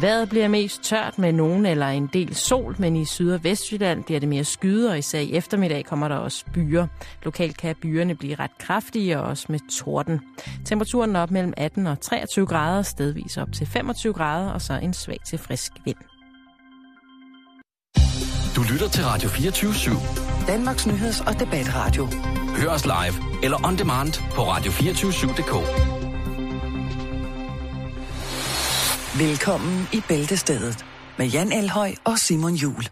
Vejret bliver mest tørt med nogen eller en del sol, men i Syd- og Vestjylland bliver det mere skyde, og især i eftermiddag kommer der også byer. Lokalt kan byerne blive ret kraftige og også med torden. Temperaturen er op mellem 18 og 23 grader, stedvis op til 25 grader, og så en svag til frisk vind. Du lytter til Radio 24 /7. Danmarks nyheds- og debatradio. Hør os live eller on demand på radio247.dk. Velkommen i Bæltestedet med Jan Elhøj og Simon Jul.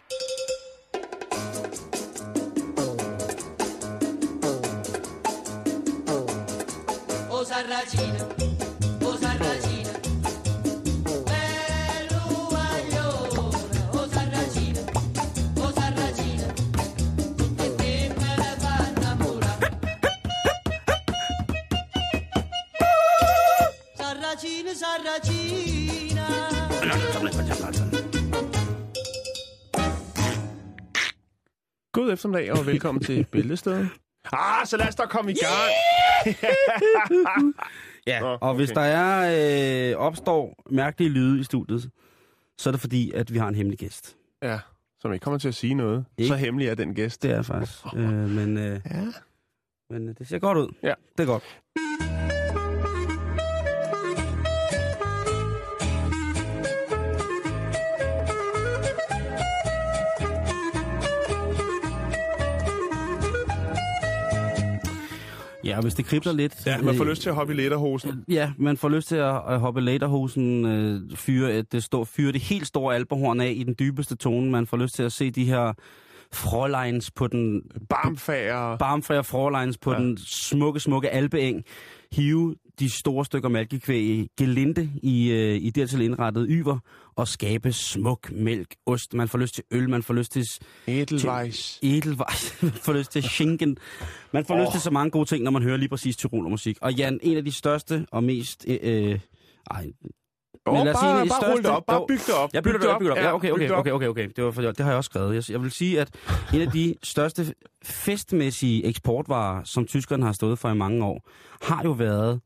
Oh, Sarracina, eftermiddag og velkommen til Bæltestedet. Ah, så lad os da komme i gang. Ja, Nå, og okay. hvis der er øh, opstår mærkelige lyde i studiet, så er det fordi, at vi har en hemmelig gæst. Ja, som ikke kommer til at sige noget. Ikke? Så hemmelig er den gæst. Det er faktisk. Øh, men, øh, Ja. men øh, det ser godt ud. Ja. Det er godt. Ja, hvis det kribler lidt... ja, man får øh, lyst til at hoppe i lederhosen. Ja, man får lyst til at, at hoppe laterhosen, øh, fyre, et, det står, fyre det helt store alberhorn af i den dybeste tone. Man får lyst til at se de her frålines på den Barmfager. barmfrære frålines på Ja. den smukke, smukke alpeeng. Hive de store stykker mælkekvæg i gelinde i, øh, i dertil indrettede yver og skabe smuk mælk, ost. Man får lyst til øl, man får lyst til Edelweiss. edelweiss, man får lyst til schinken. Man får oh. lyst til så mange gode ting, når man hører lige præcis Tyroler musik. Og Jan, en af de største og mest... Øh, øh, ej, Åh, Men lad os sige, bare, en bare rulle det største- op. Bare Jo. byg det op. jeg bygger Byg det op, bygger det op. Ja, okay, okay, okay, okay, okay. Det, var det har jeg også skrevet. Jeg, jeg vil sige, at en af de største festmæssige eksportvarer, som tyskerne har stået for i mange år, har jo været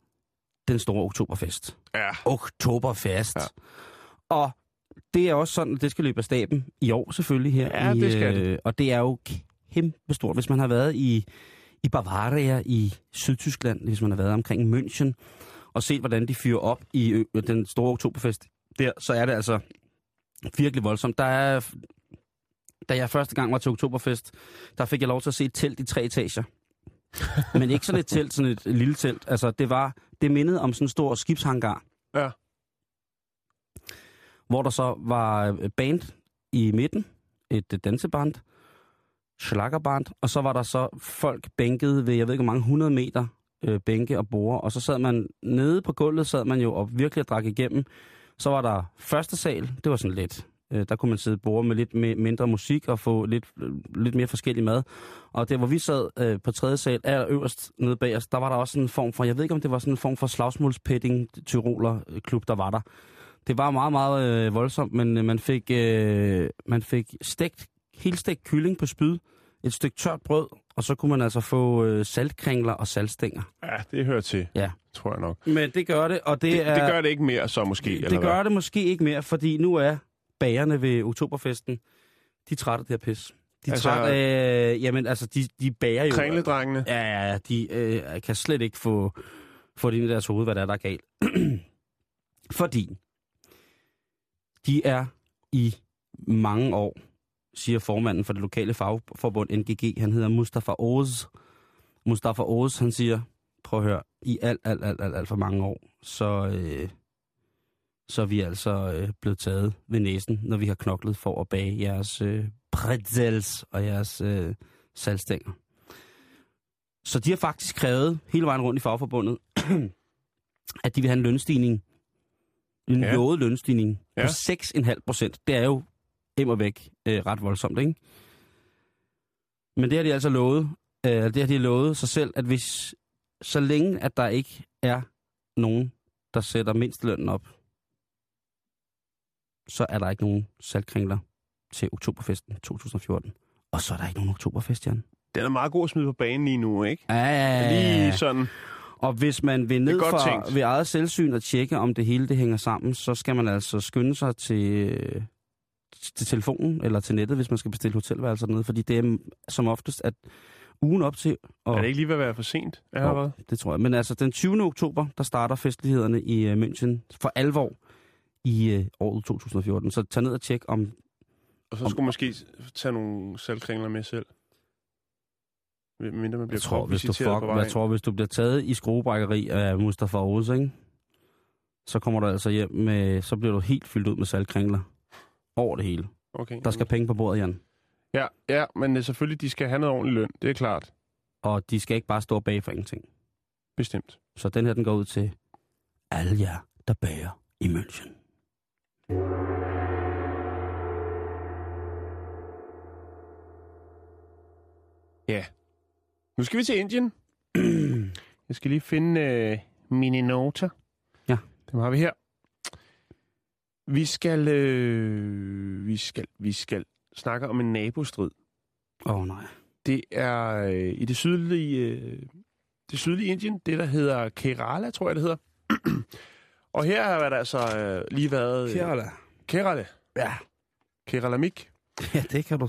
den store oktoberfest. Ja. Oktoberfest. Ja. Ja. Og det er også sådan, at det skal løbe af staben i år selvfølgelig her. Ja, i, det skal det. øh, Og det er jo kæmpe stort. Hvis man har været i, i Bavaria i Sydtyskland, hvis man har været omkring München, og set, hvordan de fyrer op i ø- den store oktoberfest der, så er det altså virkelig voldsomt. Der er, da jeg første gang var til oktoberfest, der fik jeg lov til at se et telt i tre etager. Men ikke sådan et telt, sådan et lille telt. Altså, det var, det mindede om sådan en stor skibshangar. Ja. Hvor der så var øh, band i midten, et øh, danseband, schlagerband, og så var der så folk bænket ved, jeg ved ikke hvor mange, 100 meter øh, bænke og borde, og så sad man nede på gulvet, sad man jo og virkelig drak igennem. Så var der første sal, det var sådan lidt, øh, der kunne man sidde borde med lidt med, mindre musik og få lidt, øh, lidt mere forskellig mad. Og der hvor vi sad øh, på tredje sal, er øverst nede bag os, der var der også en form for, jeg ved ikke om det var sådan en form for slagsmålspetting Tyroler øh, klub, der var der. Det var meget, meget øh, voldsomt, men øh, man fik, øh, man fik stegt, helt stegt kylling på spyd, et stykke tørt brød, og så kunne man altså få øh, saltkringler og saltstænger. Ja, det hører til, Ja. tror jeg nok. Men det gør det, og det, Det, er... det gør det ikke mere så måske, eller det gør hvad? det måske ikke mere, fordi nu er bagerne ved oktoberfesten, de er trætte af det her pis. De Altså- trætte af, jamen altså, de, de bager jo... Kringledrengene. Ja, ja, ja, de øh, kan slet ikke få, få det ind i deres hoved, hvad der er, der er galt. fordi de er i mange år, siger formanden for det lokale fagforbund NGG, han hedder Mustafa Oz. Mustafa Oz, han siger, prøv at høre, i alt, alt, alt, alt, alt for mange år, så, øh, så er vi altså øh, blevet taget ved næsen, når vi har knoklet for at bage jeres øh, pretzels og jeres øh, salgstænger. Så de har faktisk krævet hele vejen rundt i fagforbundet, at de vil have en lønstigning, en Ja. lovet lønstigning Ja. på 6,5 procent. Det er jo immer væk øh, ret voldsomt, ikke? Men det har de altså lovet, øh, det har de lovet sig selv, at hvis så længe at der ikke er nogen, der sætter mindstelønnen op, så er der ikke nogen salgkringler til oktoberfesten 2014. Og så er der ikke nogen oktoberfest, Jan. Den er meget god at smide på banen lige nu, ikke? Ja, ja, ja, Lige sådan. Og hvis man vil ned tænkt. ved eget selvsyn og tjekke, om det hele det hænger sammen, så skal man altså skynde sig til, til telefonen eller til nettet, hvis man skal bestille hotelværelser dernede. Fordi det er som oftest, at ugen op til... Og, Er det ikke lige ved at være for sent allerede? det tror jeg. Men altså, den 20. oktober, der starter festlighederne i øh, München for alvor i øh, året 2014. Så tag ned og tjek, om Og så skulle man måske tage nogle salgkringler med selv. Mindre man bliver Jeg tror, hvis du, fuck, jeg tror, hvis du bliver taget i skruebrækkeri af Mustafa Ose, ikke? så kommer du altså hjem med, så bliver du helt fyldt ud med salgkringler. Over det hele. Okay. Der skal penge på bordet, Jan. Ja, ja, men øh, selvfølgelig, de skal have noget ordentlig løn. Det er klart. Og de skal ikke bare stå bag for ingenting. Bestemt. Så den her, den går ud til alle jer, der bager i München. Ja. Nu skal vi til Indien. Jeg skal lige finde øh, mine noter. Ja. Dem har vi her. Vi skal, øh, vi skal, vi skal snakke om en nabostrid. Åh oh, nej. Det er øh, i det sydlige, øh, det sydlige Indien, det der hedder Kerala, tror jeg det hedder. Og her har der altså øh, lige været... Øh, Kerala. Kerala. Ja. Keralamik. Ja, det kan du.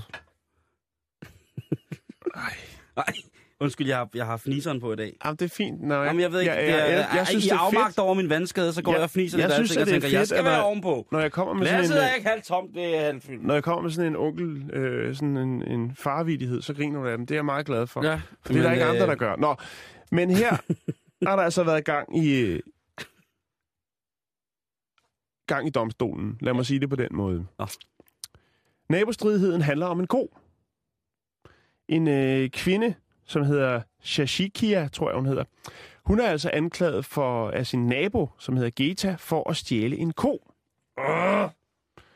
Ej. Nej, undskyld, jeg har, jeg har fniseren på i dag. Jamen, det er fint. Nå, Jamen, jeg ved ikke, jeg, er, jeg, jeg, jeg, synes, i det er afmagt over min vandskade, så går Jeg- jeg og fniser jeg lidt synes, at det er tænker, jeg skal være ovenpå. når jeg kommer med sådan en... Glasset øh, er ikke halvt tomt, det er halvt fyldt. Når jeg kommer med sådan en onkel, øh, sådan en, en farvidighed, så griner du af dem. Det er jeg meget glad for. Ja, For det er der ikke andre, øh, der gør. Nå, men her har der altså været gang i... gang i domstolen. Lad mig sige det på den måde. Nå. Nabostridigheden handler om en ko. En øh, kvinde, som hedder Shashikia, tror jeg, hun hedder. Hun er altså anklaget for af sin nabo, som hedder Geta, for at stjæle en ko.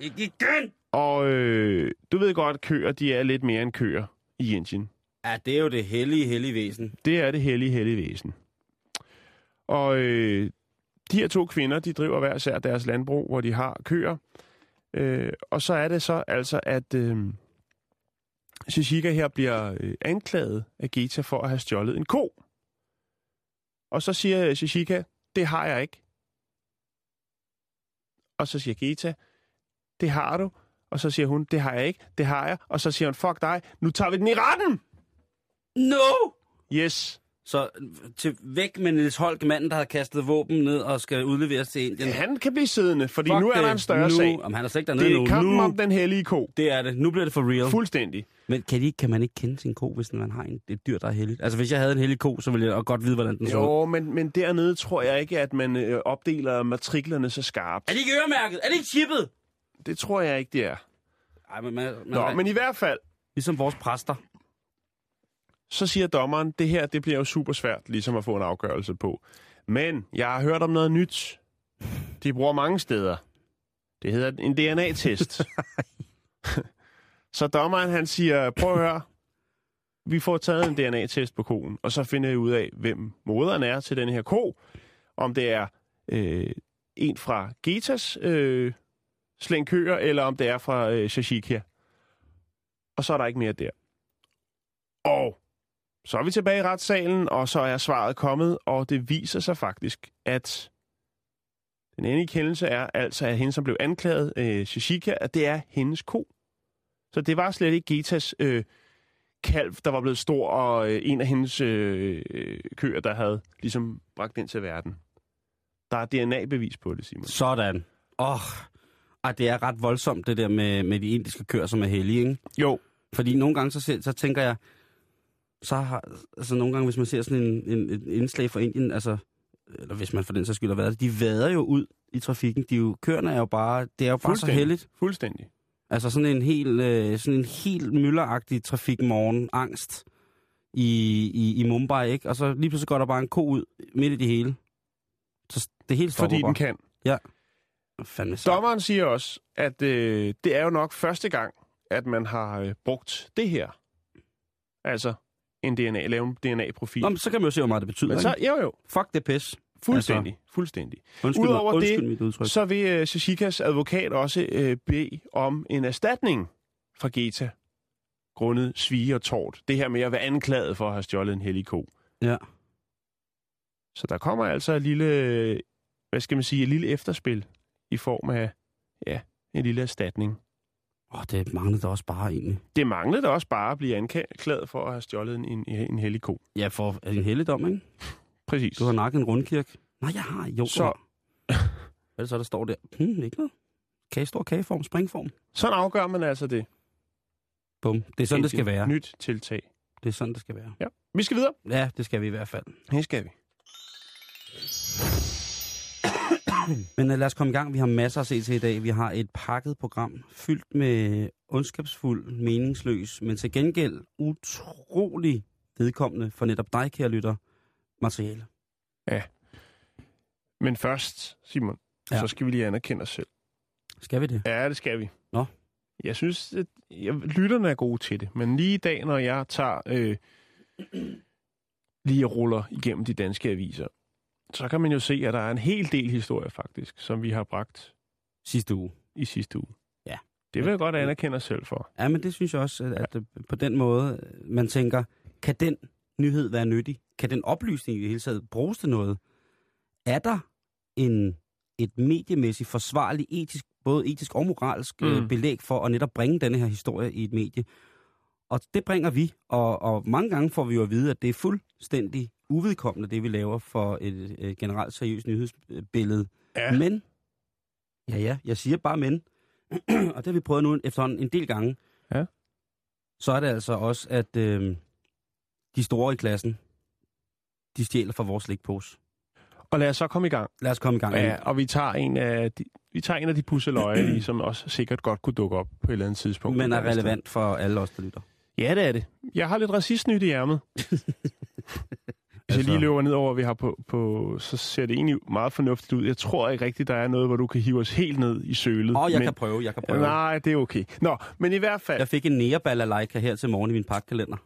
Ikke igen! Og øh, du ved godt, at køer, de er lidt mere end køer i Indien. Ja, det er jo det hellige, hellige væsen. Det er det hellige, hellige væsen. Og øh, de her to kvinder, de driver hver især deres landbrug, hvor de har køer. Øh, og så er det så altså, at øh, Shishika her bliver øh, anklaget af Geta for at have stjålet en ko. Og så siger Shishika, det har jeg ikke. Og så siger Geta, det har du. Og så siger hun, det har jeg ikke, det har jeg. Og så siger hun, fuck dig, nu tager vi den i retten! No! Yes. Så øh, til væk med Niels Holk, manden, der har kastet våben ned og skal udleveres til Indien. Han kan blive siddende, fordi Fuck nu er der en større nu, sag. Jamen, han er slet ikke dernede Det er nu. kampen nu, om den hellige ko. Det er det. Nu bliver det for real. Fuldstændig. Men kan, de, kan man ikke kende sin ko, hvis man har en, et dyr, der er heldigt? Altså, hvis jeg havde en hellig ko, så ville jeg godt vide, hvordan den så. Jo, men, men dernede tror jeg ikke, at man øh, opdeler matriklerne så skarpt. Er det ikke øremærket? Er det ikke chippet? Det tror jeg ikke, det er. Ej, men, man, man, Nå, men i hvert fald, Ligesom vores præster så siger dommeren, det her det bliver jo super svært ligesom at få en afgørelse på. Men jeg har hørt om noget nyt. De bruger mange steder. Det hedder en DNA-test. så dommeren han siger, prøv at høre, vi får taget en DNA-test på koen, og så finder jeg ud af, hvem moderen er til den her ko. Om det er øh, en fra Getas øh, slængkøer, eller om det er fra øh, Shashikia. Og så er der ikke mere der. Og så er vi tilbage i retssalen, og så er svaret kommet, og det viser sig faktisk, at den endelige kendelse er altså, at hende, som blev anklaget, øh, Shishika, at det er hendes ko. Så det var slet ikke Getas øh, kalv, der var blevet stor, og øh, en af hendes øh, øh, køer, der havde ligesom bragt den til verden. Der er DNA-bevis på det, Simon. Sådan. Åh, oh, ej, det er ret voldsomt, det der med, med de indiske køer, som er hellige, ikke? Jo, Fordi nogle gange, så, så tænker jeg, så har, altså nogle gange, hvis man ser sådan en, en, en indslag fra Indien, altså, eller hvis man for den sags skyld har været de vader jo ud i trafikken. De er jo, køerne er jo bare, det er jo bare så heldigt. fuldstændig. Altså sådan en helt, øh, sådan en helt mølleragtig trafikmorgen, angst i, i, i Mumbai, ikke? Og så lige pludselig går der bare en ko ud midt i det hele. Så det hele stopper Fordi bare. den kan. Fandme så. Dommeren siger også, at øh, det er jo nok første gang, at man har øh, brugt det her. Altså en DNA, lave en DNA-profil. Nå, men så kan man jo se, hvor meget det betyder. Men så, jo jo, Fuck det pis. fuldstændig, altså, fuldstændig. Undskyld, Udover undskyld det, mit udtryk. Så vil øh, Sashikas advokat også øh, bede om en erstatning fra Geta, grundet svige og tort. Det her med at være anklaget for at have stjålet en hellig ko. Ja. Så der kommer altså et lille, hvad skal man sige, et lille efterspil i form af, ja, en lille erstatning. Åh, det manglede da også bare egentlig. Det manglede da også bare at blive anklaget for at have stjålet en, en, en hellig ko. Ja, for en helligdom, ikke? Præcis. Du har nakket en rundkirke. Nej, jeg har. Jo, Så- Hvad det så, der står der? Hmm, ikke noget. Kage, stor kageform, springform. Sådan afgør man altså det. Bum. Det er sådan, det skal Et være. Nyt tiltag. Det er sådan, det skal være. Ja. Vi skal videre. Ja, det skal vi i hvert fald. Her skal vi. Men uh, lad os komme i gang. Vi har masser at se til i dag. Vi har et pakket program fyldt med ondskabsfuld, meningsløs, men til gengæld utrolig vedkommende for netop dig, kære lytter, materiale. Men først, Simon, ja. Ja. så skal vi lige anerkende os selv. Skal vi det? Ja, det skal vi. Nå. Jeg synes, at jeg, lytterne er gode til det. Men lige i dag, når jeg tager øh, lige ruller igennem de danske aviser, så kan man jo se, at der er en hel del historie faktisk, som vi har bragt Sidste uge. i sidste uge. Ja. Det vil jeg godt anerkende os selv for. Ja, men det synes jeg også, at, at på den måde, øh, man tænker, kan den nyhed være nyttig? Kan den oplysning i det hele taget bruges til noget? Er der en, et mediemæssigt forsvarligt, etisk, både etisk og moralsk mm. Mm. belæg for at netop bringe denne her historie i et medie? Og det bringer vi, og, og mange gange får vi jo at vide, at det er fuldstændig uvedkommende, det vi laver for et, et generelt seriøst nyhedsbillede. Ja. Men, ja ja, jeg siger bare men, og det har vi prøvet nu efterhånden en del gange, Ja. så er det altså også, at øh, de store i klassen, de stjæler fra vores slikpose. Og lad os så komme i gang. Lad os komme i gang. Ja, og vi tager en af de, vi tager en af de pusseløje, som også sikkert godt kunne dukke op på et eller andet tidspunkt. men er relevant for alle os, der lytter. Ja, det er det. Jeg har lidt racistnyt i ærmet. Hvis jeg Altså- lige løber ned over, vi har på, på, så ser det egentlig meget fornuftigt ud. Jeg tror ikke rigtigt, der er noget, hvor du kan hive os helt ned i sølet. Åh, oh, jeg men, kan prøve, jeg kan prøve. Nej, det er okay. Nå, men i hvert fald... Jeg fik en nærebalalaika her til morgen i min pakkalender.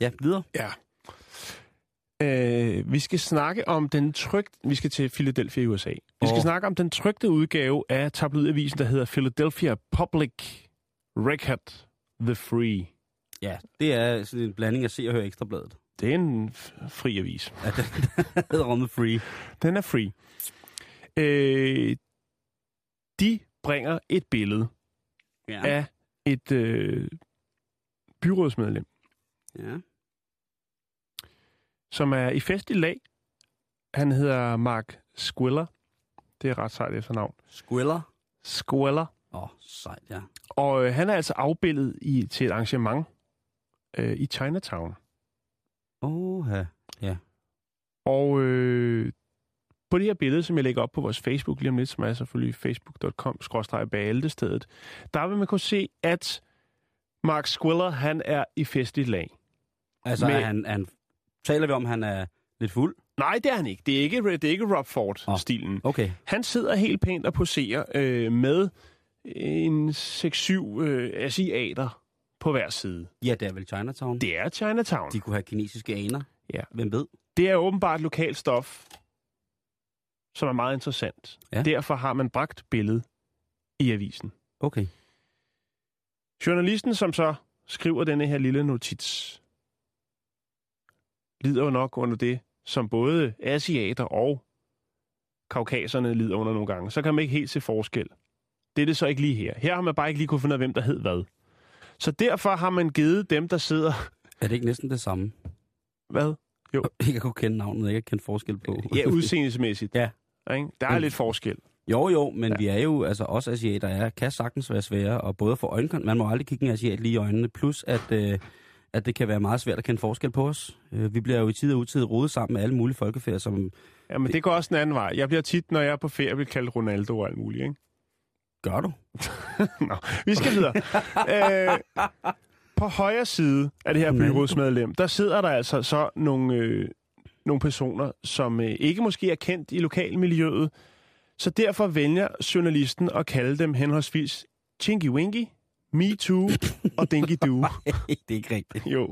Ja, videre. Ja. Øh, vi skal snakke om den trygt... Vi skal til Philadelphia i USA. Vi skal Åh. snakke om den trygte udgave af tabloidavisen, der hedder Philadelphia Public Record The Free. Ja, det er sådan en blanding af Se og Hør Ekstrabladet. Det er en fri avis. Ja, den hedder the free. Den er free. Øh, de bringer et billede Ja. af et øh, byrådsmedlem, ja. som er i festlig lag. Han hedder Mark Squiller. Det er ret sejt efternavn. Squiller. Squiller. Åh, oh, sejt, ja. Og øh, han er altså afbildet i, til et arrangement øh, i Chinatown. Åh, ja. Og øh, på det her billede, som jeg lægger op på vores Facebook lige om lidt, som er selvfølgelig facebook.com bæltestedet, der vil man kunne se, at Mark Squiller, han er i festligt lag. Altså, Med- er han, er han, taler vi om, at han er lidt fuld? Nej, det er han ikke. Det er ikke, det er ikke Rob Ford-stilen. Okay. Han sidder helt pænt og poserer øh, med en 6-7 øh, asiater på hver side. Ja, det er vel Chinatown. Det er Chinatown. De kunne have kinesiske aner. Ja. Hvem ved? Det er åbenbart lokalt stof, som er meget interessant. Ja. Derfor har man bragt billedet i avisen. Okay. Journalisten, som så skriver denne her lille notits, lider jo nok under det, som både asiater og kaukaserne lider under nogle gange. Så kan man ikke helt se forskel. Det er det så ikke lige her. Her har man bare ikke lige kunne finde ud af, hvem der hed hvad. Så derfor har man givet dem, der sidder... Er det ikke næsten det samme? Hvad? Ikke at kunne kende navnet, ikke at kende forskel på. Ja, udseendemæssigt. Ja. Ikke? Der er lidt forskel. Jo, jo, men Ja. vi er jo, altså os asiater er, kan sagtens være svære, og både for øjenkontakt, man må aldrig kigge en asiat lige i øjnene, plus at, øh, at det kan være meget svært at kende forskel på os. Øh, vi bliver jo i tid og utid rodet sammen med alle mulige folkefærd, som Ja, men det går også den anden vej. Jeg bliver tit, når jeg er på ferie, bliver kaldt Ronaldo og alt muligt, ikke? gør du. Nå, vi skal videre. øh, på højre side af det her Ronaldo. byrådsmedlem, der sidder der altså så nogle, øh, nogle personer, som øh, ikke måske er kendt i lokalmiljøet. Så derfor vælger journalisten at kalde dem henholdsvis Chinky Winky, Me Too og Dinky Doo. det er ikke rigtigt. Jo.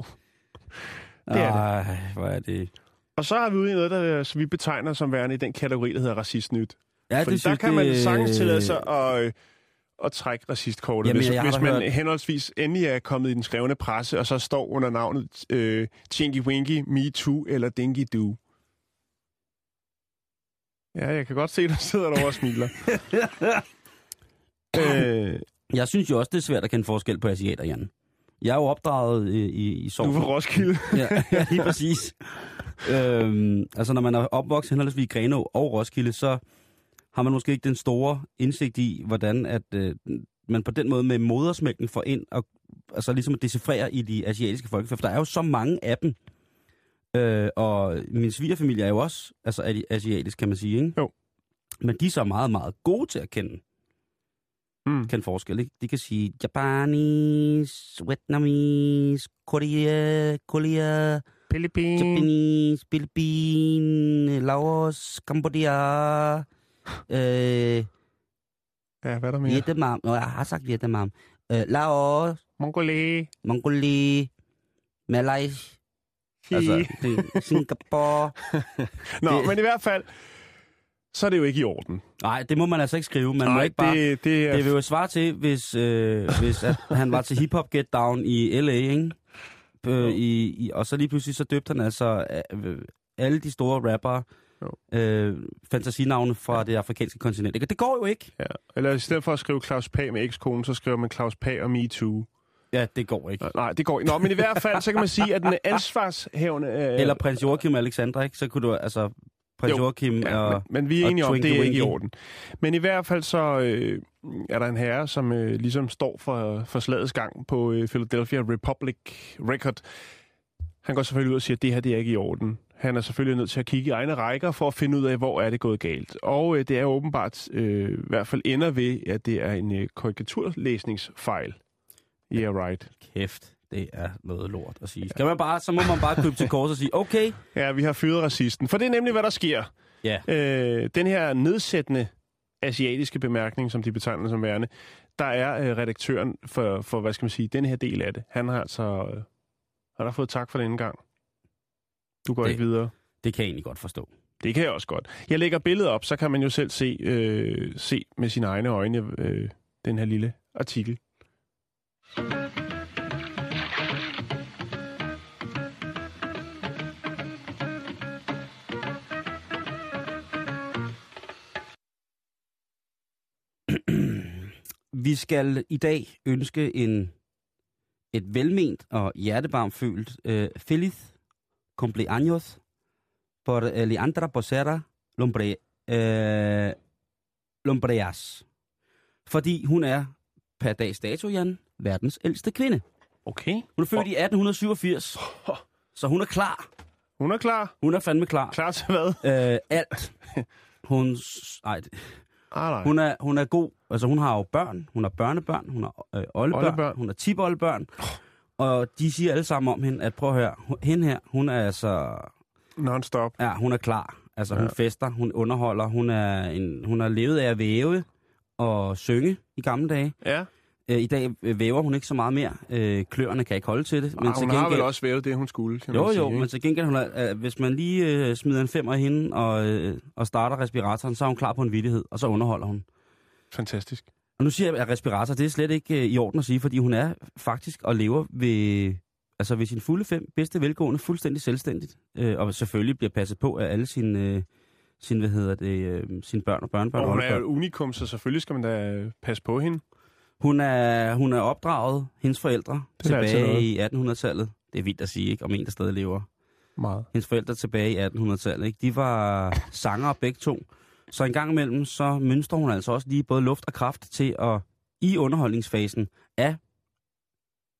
Det er det. Ej, hvor er det... Og så har vi ude i noget, der, som vi betegner som værende i den kategori, der hedder racistnyt. Ja, Fordi der synes, kan man det- sagtens tillade sig at, øh, at trække racistkortet, Jamen, hvis, hvis man hørt- henholdsvis endelig er kommet i den skrevne presse, og så står under navnet øh, Chinky Winky, Me Too eller Dinky Doo. Ja, jeg kan godt se, at du sidder derovre og smiler. øh, Jeg synes jo også, det er svært at kende forskel på asiater, Jan. Jeg er jo opdraget i, i, i du er fra Roskilde. ja, ja, lige præcis. øhm, altså, når man er opvokset henholdsvis i Grenå og Roskilde, så har man måske ikke den store indsigt i, hvordan at øh, man på den måde med modersmælken får ind og altså ligesom at decifrere i de asiatiske folk. For der er jo så mange af dem. Øh, og min svigerfamilie er jo også altså asi- asiatisk, kan man sige, ikke? Jo. Men de er så meget, meget gode til at kende, Mm. kende forskel, ikke? De kan sige Japanese, Vietnamese, Korea, Korea, Philippines. Japanese, Philippines, Laos, Cambodia, øh, Ja, hvad er der mere? Vietnam. Nå, jeg har sagt Vietnam. Øh, Laos, Mongolia. Mongolia, Malaysia, altså, Singapore. Nå, det- men i hvert fald, så er det jo ikke i orden. Nej, det må man altså ikke skrive. Man må Nej, ikke bare... Det, det, det er... det vil jo svare til, hvis, øh, hvis at han var til Hip Hop Get Down i L.A., ikke? Øh, i, i, og så lige pludselig så døbte han altså øh, alle de store rappere Jo. øh, fantasinavne fra det afrikanske kontinent. Ikke? Det går jo ikke. Ja. Eller i stedet for at skrive Claus Pag med ekskonen, så skriver man Claus Pag og MeToo. Ja, det går ikke. Nej, det går ikke. Nå, men i hvert fald, så kan man sige, at den ansvarshævende... Øh, Eller prins Joachim og Alexandra, ikke? Så kunne du, altså, prins Jo. Joachim Ja, og... men, men vi er enige om, det er ikke i orden. Men i hvert fald så øh, er der en herre, som øh, ligesom står for, for slagets gang på øh, Philadelphia Republic Record. Han går selvfølgelig ud og siger, at det her det er ikke i orden. Han er selvfølgelig nødt til at kigge i egne rækker for at finde ud af, hvor er det gået galt. Og øh, det er åbenbart øh, i hvert fald ender ved, at det er en øh, korrekturlæsningsfejl. Yeah, right. Kæft, det er noget lort at sige. Skal man bare, så må man bare købe til kors og sige, okay, Ja, vi har fyret racisten. For det er nemlig, hvad der sker. ja, Øh, den her nedsættende asiatiske bemærkning, som de betegner som værende, der er øh, redaktøren for, for, hvad skal man sige, den her del af det. Han har altså øh, han har fået tak for denne gang. Du går Det- ikke videre. det kan jeg egentlig godt forstå. Det kan jeg også godt. Jeg lægger billedet op, så kan man jo selv se, øh, se med sine egne øjne øh, den her lille artikel. Vi skal i dag ønske en et velment og hjertevarmfølt øh, feliz cumpleaños por eh, Leandra Bosera Lombre, øh, Lombreas. Fordi hun er per dags dato, Jan, verdens ældste kvinde. Okay. Hun er født i 1887, så hun er klar. Hun er klar. Hun er fandme klar. Klar til hvad? Øh, alt. Hun, s- ej, Ah, nej. hun, er, hun er god. Altså, hun har jo børn. Hun har børnebørn. Hun har øh, oldebørn. Oldebørn. Hun har tipoldebørn. Og de siger alle sammen om hende, at prøv at høre, hun- hende her, hun er altså, Non-stop. ja, hun er klar. Altså, hun Ja. fester, hun underholder, hun, er en, hun har levet af at væve og synge i gamle dage. Ja. Øh, I dag væver hun ikke så meget mere. Øh, kløerne kan ikke holde til det. Men Ah, hun har vel også vævet det, hun skulle, kan Jo, man sige. jo, ikke? men til gengæld, hun er, øh, hvis man lige øh, smider en femmer i hende og, øh, og starter respiratoren, så er hun klar på en vittighed, og så underholder hun. Fantastisk. Og nu siger jeg, at respirator, det er slet ikke øh, i orden at sige, fordi hun er faktisk og lever ved, altså ved sin fulde fem, bedste velgående, fuldstændig selvstændigt. Øh, og selvfølgelig bliver passet på af alle sine, øh, sine, hvad hedder det, øh, sine børn og børnebørn. Og hun er jo unikum, så selvfølgelig skal man da øh, passe på hende. Hun er, hun er opdraget, hendes forældre, Det tilbage i 1800-tallet. Det er vildt at sige, ikke? Om en, der stadig lever. Meget. hendes forældre tilbage i 1800-tallet. Ikke? De var sangere begge to. Så en gang imellem, så mønstrer hun altså også lige både luft og kraft til at, i underholdningsfasen af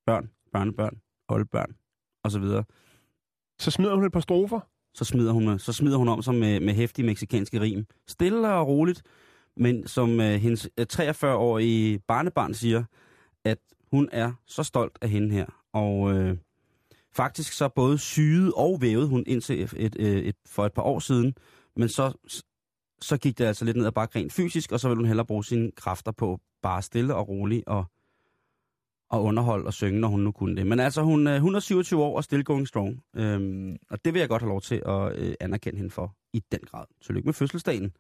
børn, børnebørn, oldebørn osv., Så smider hun et par strofer. så smider hun, så smider hun om sig med, med hæftige meksikanske rim. Stille og roligt, men som øh, hendes øh, 43-årige barnebarn siger, at hun er så stolt af hende her. Og øh, faktisk så både syede og vævede hun indtil et, et, et, et, for et par år siden, men så, så gik det altså lidt ned ad bakke rent fysisk, og så vil hun hellere bruge sine kræfter på bare stille og roligt og, og underholde og synge, når hun nu kunne det. Men altså, hun, øh, hun er 27 år og still going strong. Øhm, og det vil jeg godt have lov til at øh, anerkende hende for i den grad. Tillykke med fødselsdagen.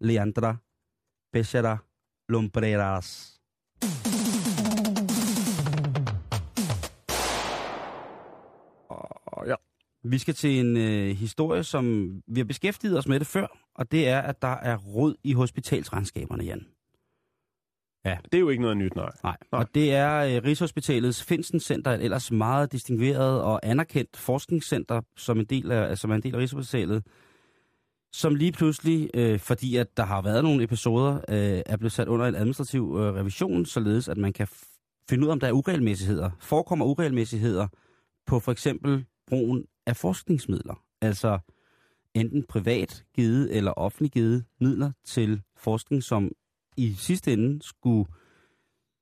Leandra Becerra Lombreras. Og ja. Vi skal til en øh, historie, som vi har beskæftiget os med det før, og det er, at der er rod i hospitalsregnskaberne, Jan. Det er jo ikke noget nyt, nej. Nej. Nej. Og det er øh, Rigshospitalets Finsen Center, et ellers meget distingueret og anerkendt forskningscenter, som, en del af, som er en del af Rigshospitalet, som lige pludselig, øh, fordi at der har været nogle episoder, øh, er blevet sat under en administrativ øh, revision, således at man kan finde ud af, om der er uregelmæssigheder. Forekommer uregelmæssigheder på for eksempel brugen af forskningsmidler. Altså enten privat givet eller offentlig givet midler til forskning, som i sidste ende skulle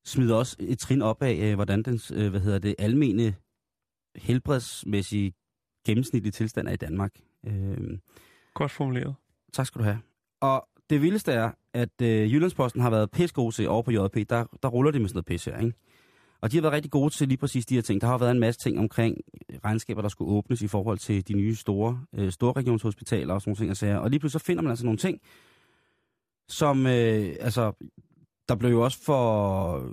smide også et trin op af, øh, hvordan den øh, hvad hedder det, almene helbredsmæssige gennemsnitlige tilstand er i Danmark. Øh, Godt formuleret. tak skal du have. Og det vildeste er, at øh, Jyllandsposten har været pissegode til over på JP. Der, der ruller de med sådan noget pis her, ikke? Og de har været rigtig gode til lige præcis de her ting. Der har været en masse ting omkring regnskaber, der skulle åbnes i forhold til de nye store, øh, store regionshospitaler og sådan nogle ting. Og, sager. og lige pludselig så finder man altså nogle ting, som, øh, altså, der blev jo også for øh,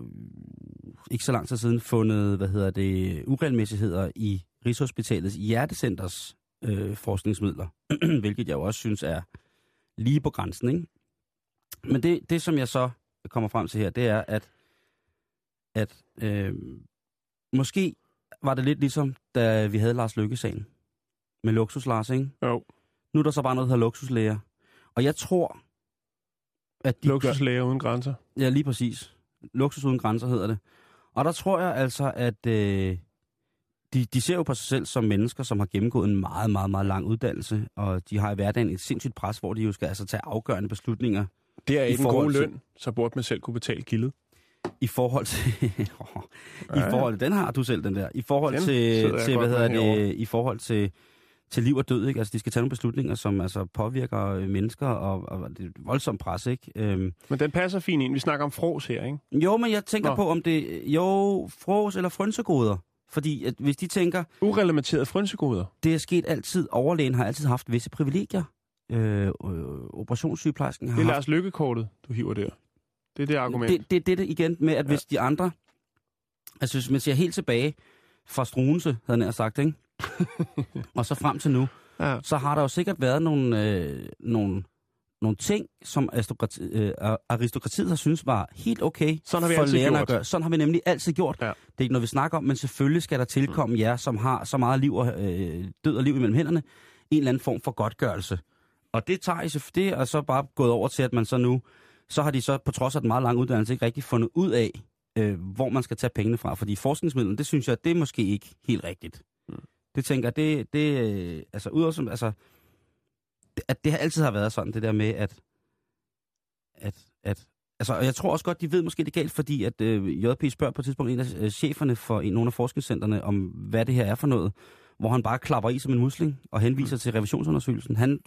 ikke så lang tid siden fundet, hvad hedder det, uregelmæssigheder i Rigshospitalets Hjertecenters øh, forskningsmidler, hvilket jeg jo også synes er lige på grænsen, ikke? Men det, det, som jeg så kommer frem til her, det er, at, at øh, måske var det lidt ligesom, da vi havde Lars Lykke-sagen med Luksus Lars, ikke? Jo. Nu er der så bare noget, der hedder luksuslæger. Og jeg tror, at de gør, Luksuslæger uden grænser. Ja, lige præcis. Luksus uden grænser hedder det. Og der tror jeg altså, at øh, de, de ser jo på sig selv som mennesker, som har gennemgået en meget, meget, meget lang uddannelse, og de har i hverdagen et sindssygt pres, hvor de jo skal altså tage afgørende beslutninger Det er ikke en god løn, så burde man selv kunne betale gildet. I forhold til... I forhold den har du selv, den der. I forhold Den til, til hvad hedder det, i forhold til, til liv og død, ikke? Altså, de skal tage nogle beslutninger, som altså påvirker øh, mennesker, og, og det er et voldsomt pres, ikke? Øhm, Men den passer fint ind. Vi snakker om fros her, ikke? jo, men jeg tænker Nå. på, om det... Jo, fros eller frønsegoder. Fordi at hvis de tænker, Urelementerede frynsegoder. det er sket altid, overlægen har altid haft visse privilegier. Øh, øh, operationssygeplejersken har Det er haft Lars Lykkekortet, du hiver der. Det er det argument. Det, det, det er det igen med, at Ja. hvis de andre... Altså, hvis man ser helt tilbage fra Struense, havde nær sagt, ikke? og så frem til nu, Ja. så har der jo sikkert været nogle, øh, nogle, nogle ting, som aristokrati, øh, aristokratiet har synes var helt okay Sådan har vi for altid lægerne gjort. at gøre. Sådan har vi nemlig altid gjort. Ja. Det er ikke noget, vi snakker om, men selvfølgelig skal der tilkomme jer, som har så meget liv og, øh, død og liv imellem hænderne, en eller anden form for godtgørelse. Og det tager I så, det er så bare gået over til, at man så nu, så har de så på trods af den meget lange uddannelse ikke rigtig fundet ud af, øh, hvor man skal tage pengene fra. Fordi forskningsmidlerne, det synes jeg, det er måske ikke helt rigtigt. Mm. Det tænker det, det øh, altså udover som, altså, det- at det har altid har været sådan, det der med, at, at, at altså, og jeg tror også godt, de ved måske det galt, fordi at øh, JP spørger på et tidspunkt en af øh, cheferne for en, nogle af forskningscentrene, om hvad det her er for noget, hvor han bare klapper i som en musling og henviser mm. til revisionsundersøgelsen. Han,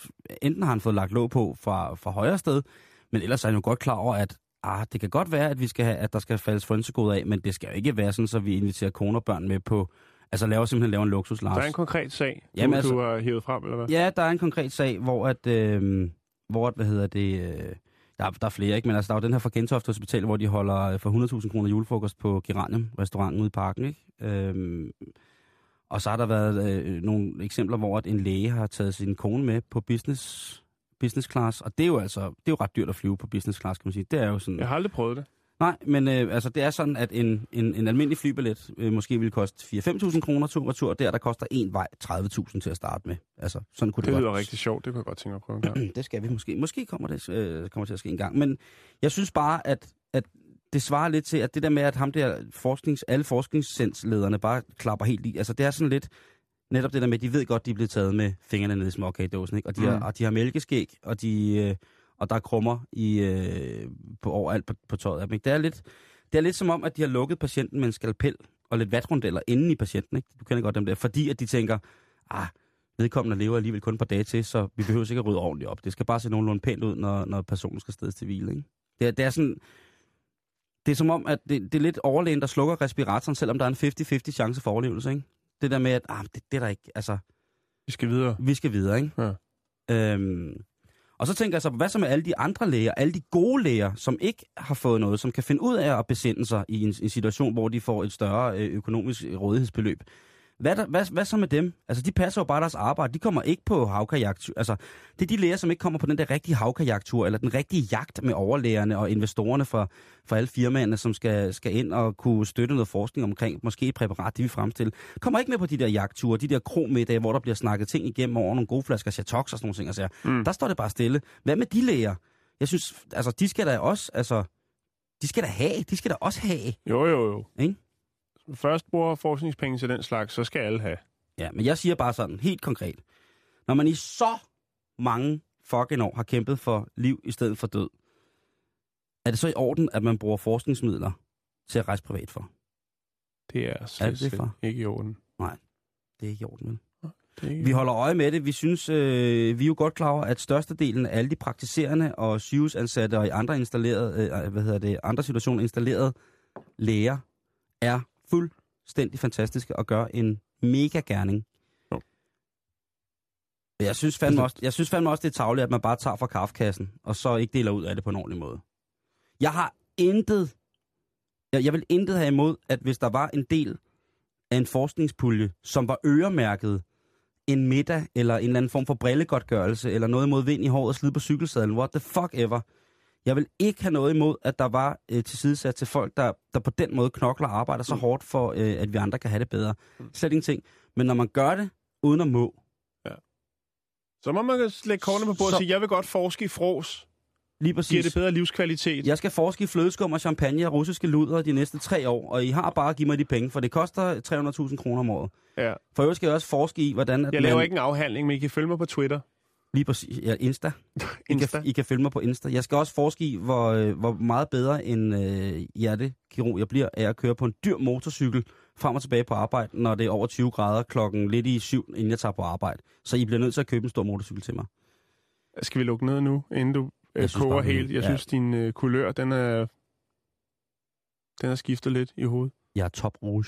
enten har han fået lagt låg på fra, fra højre sted, men ellers er han jo godt klar over, at ah, det kan godt være, at, vi skal have, at der skal faldes frønsegoder af, men det skal jo ikke være sådan, så vi inviterer koner og børn med på, altså laver simpelthen laver en luksus, Lars. Der er en konkret sag, du, Jamen, altså- du har hævet frem, eller hvad? Ja, der er en konkret sag, hvor at, øh, hvor hvad hedder det, øh, der, er- der er flere, ikke? Men altså, der er jo den her fra Gentofte Hospital, hvor de holder øh, for 100.000 kroner julefrokost på Geranium, restauranten ude i parken, ikke? Øhm, og så har der været øh, nogle eksempler, hvor at en læge har taget sin kone med på business, business class, og det er jo altså, det er jo ret dyrt at flyve på business class, kan man sige. Det er jo sådan... Jeg har aldrig prøvet det. Nej, men øh, altså, det er sådan, at en, en, en almindelig flybillet øh, måske vil koste 4-5.000 kroner tur og tur. Der, der koster en vej 30.000 til at starte med. Altså, sådan kunne det, Det godt lyder rigtig sjovt. Det kunne jeg godt tænke mig at prøve en gang. det skal vi måske. Måske kommer det øh, kommer til at ske en gang. Men jeg synes bare, at, at det svarer lidt til, at det der med, at ham der forsknings, alle forskningscentslederne bare klapper helt i. Altså det er sådan lidt netop det der med, at de ved godt, de er blevet taget med fingrene ned i småkagedåsen. Ikke? Og, de har, Mm. og de har mælkeskæg, og, de, øh, og der er krummer i, øh, på overalt på, på tøjet af dem. Ikke? Det, er lidt, det er lidt som om, at de har lukket patienten med en skalpel og lidt vatrundeller inden i patienten. Ikke? Du kender godt dem der. Fordi at de tænker, ah, vedkommende lever alligevel kun par dage til, så vi behøver ikke at rydde ordentligt op. Det skal bare se nogenlunde pænt ud, når, når personen skal stedes til hvile. Ikke? Det, er, det er sådan... Det er som om, at det, det er lidt overlægen, der slukker respiratoren, selvom der er en 50-50 chance for overlevelse. Ikke? Det der med, at ah, det, det er der ikke... Altså, Vi skal videre. vi skal videre, ikke? Ja. Øhm, og så tænker jeg så, hvad så med alle de andre læger, alle de gode læger, som ikke har fået noget, som kan finde ud af at besinde sig i en, en situation, hvor de får et større øh, økonomisk rådighedsbeløb. Hvad, der, hvad, hvad så med dem? Altså, de passer jo bare deres arbejde. De kommer ikke på havkajaktur. Altså, det er de læger, som ikke kommer på den der rigtige havkajaktur, eller den rigtige jagt med overlægerne og investorerne for, for alle firmaerne, som skal, skal ind og kunne støtte noget forskning omkring måske et præparat, de vil fremstille. Kommer ikke med på de der jagtture, de der kromiddage, hvor der bliver snakket ting igennem over nogle gode flasker Chatox og sådan nogle ting. Altså, mm. Der står det bare stille. Hvad med de læger? Jeg synes, altså, de skal da også, altså, de skal da have, de skal da også have. Jo, jo, jo. Ikke? Først bruger forskningspenge til den slags, så skal alle have. Ja, men jeg siger bare sådan, helt konkret. Når man i så mange fucking år har kæmpet for liv i stedet for død, er det så i orden, at man bruger forskningsmidler til at rejse privat for? Det er Er det slet, det, slet ikke i orden. Det er ikke i orden, vel? Vi holder øje med det. Vi synes, øh, vi er jo godt klar over, at størstedelen af alle de praktiserende og sygehusansatte og i andre installerede, øh, hvad hedder det, andre situationer installerede læger er fuldstændig fantastiske og gør en mega gerning. Jo. Jeg synes, fandme også, jeg synes fandme også, det er tavligt, at man bare tager fra kaffekassen, og så ikke deler ud af det på en ordentlig måde. Jeg har intet, jeg, jeg vil intet have imod, at hvis der var en del af en forskningspulje, som var øremærket en middag, eller en eller anden form for brillegodtgørelse, eller noget imod vind i håret og slid på cykelsadlen, what the fuck ever. Jeg vil ikke have noget imod, at der var øh, tilsidesat til folk, der, der på den måde knokler og arbejder så hårdt for, øh, at vi andre kan have det bedre. Slet ingenting. Men når man gør det uden at må, Så må man lægge kortene på bordet Så- og sige, jeg vil godt forske i fros. lige Giver præcis, det bedre livskvalitet? jeg skal forske i flødeskum og champagne og russiske luder de næste tre år, og I har bare at give mig de penge, for det koster 300.000 kroner om året. Ja. For øvrigt skal jeg også forske i, hvordan... At Jeg laver man, ikke en afhandling, men I kan følge mig på Twitter. Lige præcis. Ja, Insta. I Insta. kan, I kan følge mig på Insta. Jeg skal også forske i, hvor, øh, hvor meget bedre en øh, hjertekirurg jeg bliver af at køre på en dyr motorcykel frem og tilbage på arbejde, når det er over 20 grader klokken lidt i syv, inden jeg tager på arbejde. Så I bliver nødt til at købe en stor motorcykel til mig. Skal vi lukke ned nu, inden du øh, koger bare, helt? Jeg ja. synes, din øh, kulør, den er, den er skiftet lidt i hovedet. Jeg er top rouge.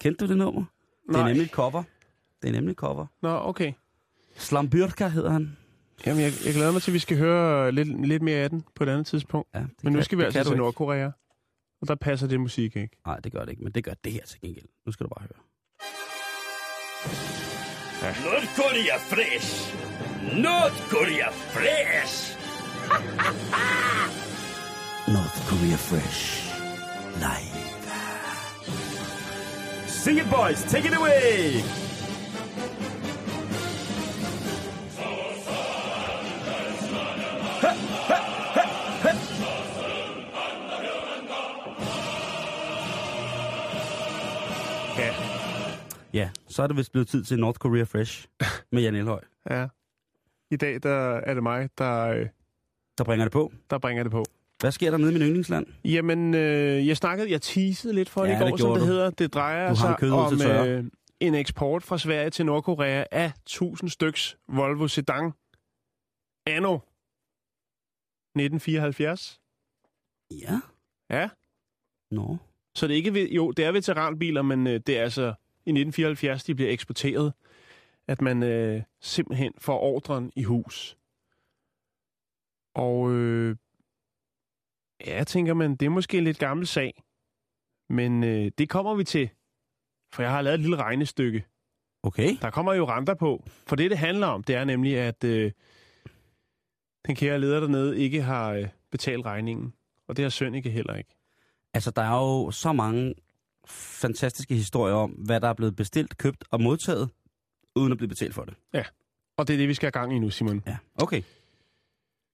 Kendte du det nummer? Det er Nej. nemlig et cover. Det er nemlig et cover. Nå, okay. Slambyrka hedder han. Jamen, jeg, jeg glæder mig til, at vi skal høre lidt, lidt mere af den på et andet tidspunkt. Ja, det Men nu kan- skal vi det altså kan du til ikke. Nordkorea. Og der passer det musik ikke. Nej, det gør det ikke, men det gør det her til gengæld. Nu skal du bare høre. North Korea fresh. North Korea fresh. North Korea Fresh. Live. Sing it, boys. Take it away. Ja. Ja, så er det vist blevet tid til North Korea Fresh med Jan Elhøj, ja. I dag der er det mig, der, øh, der bringer det på. der bringer det på. Hvad sker der nede i min yndlingsland? Jamen, øh, jeg snakkede, jeg teasede lidt for det Ja, i går, det som det du. hedder. Det drejer sig om øh, en eksport fra Sverige til Nordkorea af 1000 styks Volvo Sedan anno 1974. Ja. Ja, Nå. så det er ikke, jo, det er veteranbiler, men øh, det er altså i 1974, de bliver eksporteret, at man øh, simpelthen får ordren i hus. Og øh, ja, jeg tænker man, det er måske en lidt gammel sag, men øh, det kommer vi til, for jeg har lavet et lille regnestykke. Okay. Der kommer jo renter på, for det, det handler om, det er nemlig, at øh, den kære leder dernede ikke har øh, betalt regningen, og det har Sønneke heller ikke. Altså, der er jo så mange fantastiske historier om, hvad der er blevet bestilt, købt og modtaget, uden at blive betalt for det. Og det er det, vi skal have gang i nu, Simon. Ja. Okay.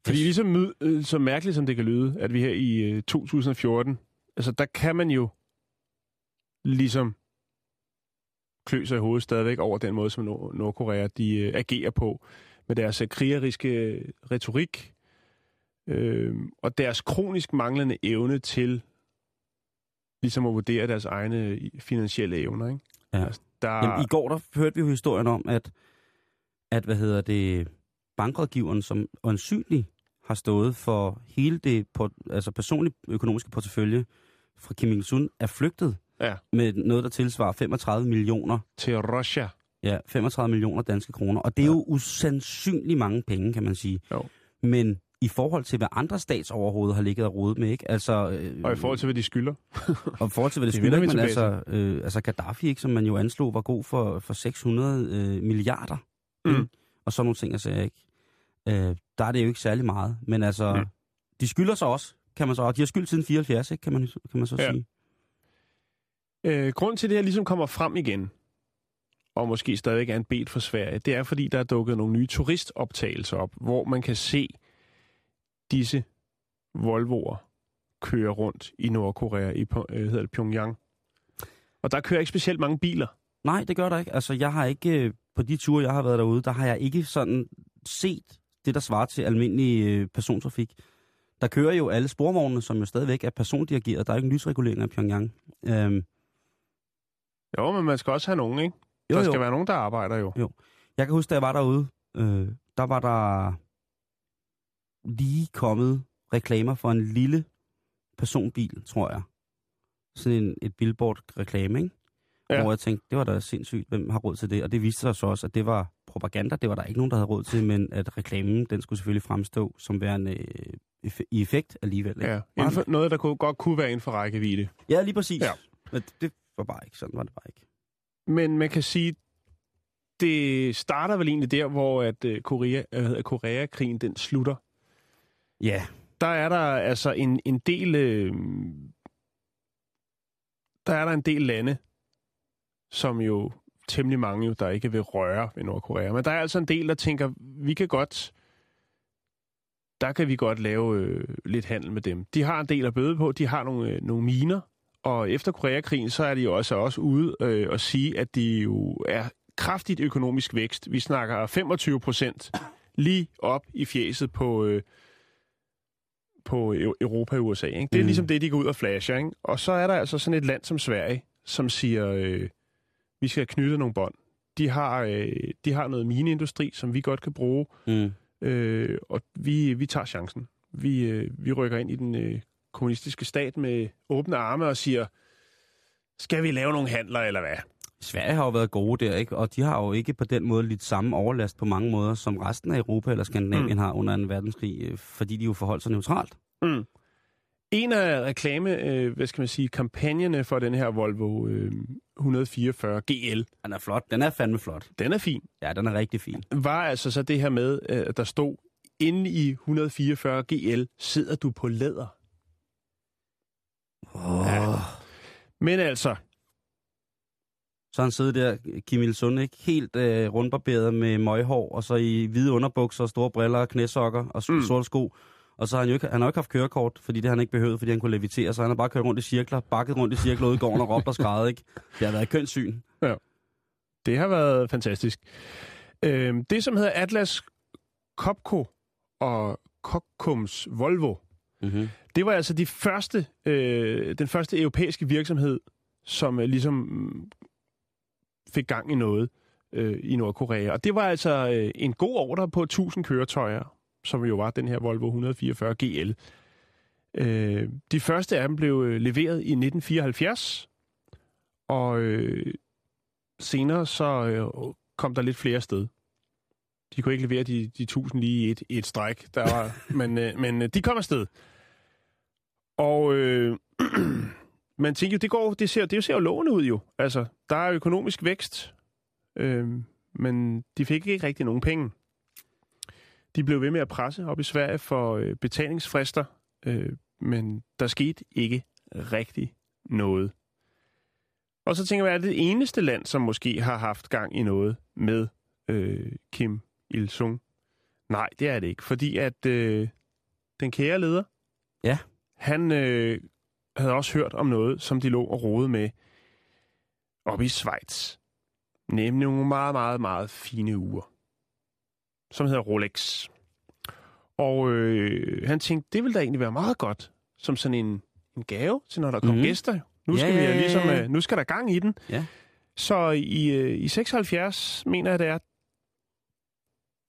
Fordi ligesom øh, så mærkeligt som det kan lyde, at vi her i øh, 2014, altså der kan man jo ligesom klø sig i hovedet stadigvæk over den måde, som Nord- Nordkorea de øh, agerer på, med deres øh, krigeriske øh, retorik, øh, og deres kronisk manglende evne til ligesom at vurdere deres egne øh, finansielle evner. Ikke? Ja. Altså, der, Jamen, i går der hørte vi jo historien om, at, at hvad hedder det, bankrådgiveren, som øjensynligt har stået for hele det port, altså personlige økonomiske portefølje fra Kim Il-sung, er flygtet Ja. med noget, der tilsvarer 35 millioner til Russia. Ja, 35 millioner danske kroner. Og det er jo usandsynligt mange penge, kan man sige. Jo. Men i forhold til, hvad andre statsoverhovedet har ligget og rodet med, ikke? Altså, øh, Og i forhold til, hvad de skylder. og i forhold til, hvad Det skylder, ikke? men altså, øh, altså Gaddafi, ikke, som man jo anslog, var god for, for 600 øh, milliarder. Mm. Ikke? Og sådan nogle ting, jeg sagde, ikke? Øh, der er det jo ikke særlig meget. Men altså, Ja. de skylder sig også, kan man så. Og de har skyldt siden 74, ikke? Kan man, kan man så Ja. sige. Øh, grunden til, at det her ligesom kommer frem igen, og måske stadig er en bed for Sverige, det er, fordi der er dukket nogle nye turistoptagelser op, hvor man kan se disse Volvoer køre rundt i Nordkorea, i øh, hedder det Pyongyang. Og der kører ikke specielt mange biler. Nej, det gør der ikke. Altså, jeg har ikke, øh, på de ture, jeg har været derude, der har jeg ikke sådan set det, der svarer til almindelig øh, persontrafik. Der kører jo alle sporvognene, som jo stadigvæk er persondirigeret. Der er ikke en lysregulering af Pyongyang. Øhm, Jo, men man skal også have nogen, ikke? jo, der jo. skal være nogen, der arbejder jo. Jeg kan huske, da jeg var derude, øh, der var der lige kommet reklamer for en lille personbil, tror jeg. Sådan en, et billboard-reklame, ikke? Ja. Hvor jeg tænkte, det var da sindssygt, hvem har råd til det? Og det viste sig så også, at det var propaganda, det var der ikke nogen, der havde råd til, men at reklamen, den skulle selvfølgelig fremstå som værende øh, i effekt alligevel. Ikke? Ja, inden for noget, der kunne, godt kunne være inden for rækkevidde. ja, lige præcis. Ja. Men det var bare ikke, sådan var det bare ikke. Men man kan sige, det starter vel egentlig der, hvor at øh, Korea, øh, Koreakrigen den slutter. Ja, Der er der altså en, en del... Øh, der er der en del lande, som jo temmelig mange, jo, der ikke vil røre ved Nordkorea. Men der er altså en del, der tænker, vi kan godt... Der kan vi godt lave øh, lidt handel med dem. De har en del at bøde på. De har nogle, øh, nogle miner. Og efter Koreakrigen, så er de jo også, også ude øh, og sige, at de jo er kraftigt økonomisk vækst. Vi snakker 25 procent lige op i fjeset på, øh, på Eu- Europa og USA. Ikke? Det er Mm. ligesom det, de går ud og flasher. Ikke? Og så er der altså sådan et land som Sverige, som siger, øh, vi skal knytte nogle bånd. De har, øh, de har noget mineindustri, som vi godt kan bruge, mm. øh, og vi, vi tager chancen. Vi, øh, vi rykker ind i den øh, kommunistiske stat med åbne arme og siger, skal vi lave nogle handler, eller hvad? Sverige har jo været gode der, ikke? Og de har jo ikke på den måde lidt samme overlast på mange måder, som resten af Europa eller Skandinavien mm. har under 2. verdenskrig, øh, fordi de jo forholdt sig neutralt. Mm. En af reklame, øh, hvad skal man sige, kampagnerne for den her Volvo øh, 144 GL, Den er flot. Den er fandme flot. den er fin, Ja, den er rigtig fin. var altså så det her med, øh, at der stod, inde i 144 GL sidder du på læder. Oh. Ja. Men altså, Så han sidder der, Kim Il-sung, ikke? Helt øh, rundbarberet med møghår, og så i hvide underbukser, store briller knæsokker og mm. sorte sko. Og så har han jo ikke, han har ikke haft kørekort, fordi det har han ikke behøvet, fordi han kunne levitere, så han har bare kørt rundt i cirkler, bakket rundt i cirkler ude i gården og råbt og skrevet, ikke? Det har været et kønt syn. det har været fantastisk. Øh, det, som hedder Atlas Copco og Kokkums Volvo, Mm-hmm. Det var altså de første, øh, den første europæiske virksomhed, som øh, ligesom fik gang i noget øh, i Nordkorea. Og det var altså øh, en god ordre på 1000 køretøjer, som jo var den her Volvo 144 GL. Øh, de første af dem blev øh, leveret i 1974, og øh, senere så øh, kom der lidt flere sted. De kunne ikke levere de, de 1000 lige i et, et stræk, der var, men, øh, men øh, de kom afsted. Og øh, man tænker jo, det, går, det, ser, det ser jo lovende ud jo. Altså, der er økonomisk vækst, øh, men de fik ikke rigtig nogen penge. De blev ved med at presse op i Sverige for øh, betalingsfrister, øh, men der skete ikke rigtig noget. Og så tænker jeg, er det det eneste land, som måske har haft gang i noget med øh, Kim Il-sung? Nej, det er det ikke, fordi at øh, den kære leder, Ja. han øh, havde også hørt om noget, som de lå og rode med oppe i Schweiz. Nemlig nogle meget, meget, meget fine uger, som hedder Rolex. Og øh, han tænkte, det ville da egentlig være meget godt, som sådan en, en gave til, når der kom mm. gæster. Nu skal, ja, vi ja, ligesom, øh, nu skal der gang i den. Ja. Så i, øh, i 76, mener jeg det er,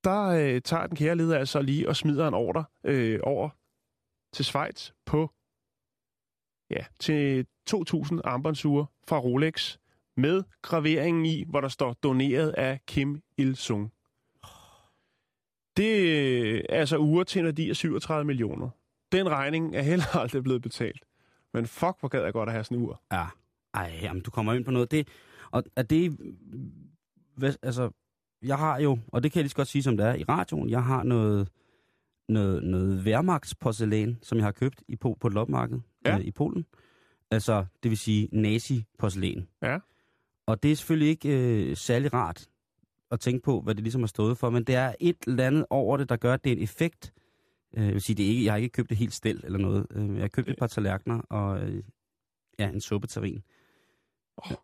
der øh, tager den kære leder altså lige og smider en ordre øh, over til Schweiz på ja, til 2.000 armbåndsure fra Rolex med graveringen i, hvor der står doneret af Kim Il-sung. Det øh, er altså uger til en værdi af 37 millioner. Den regning er heller aldrig blevet betalt. Men fuck, hvor gad jeg godt at have sådan en ur. Ja. Ej, jamen, du kommer ind på noget. Det, og er det... Hvad, altså, jeg har jo, og det kan jeg lige så godt sige, som det er i radioen, jeg har noget, noget, noget Wehrmachtsporcelæn, som jeg har købt i, på, på et lopmarked Ja. øh, i Polen. Altså, det vil sige nazi-porcelæn. Ja. Og det er selvfølgelig ikke øh, særlig rart at tænke på, hvad det ligesom har stået for, men det er et eller andet over det, der gør, at det er en effekt. Øh, jeg vil sige, det er ikke, jeg har ikke købt det helt stel eller noget. Øh, jeg har købt et par tallerkener og øh, ja, en suppeterrin.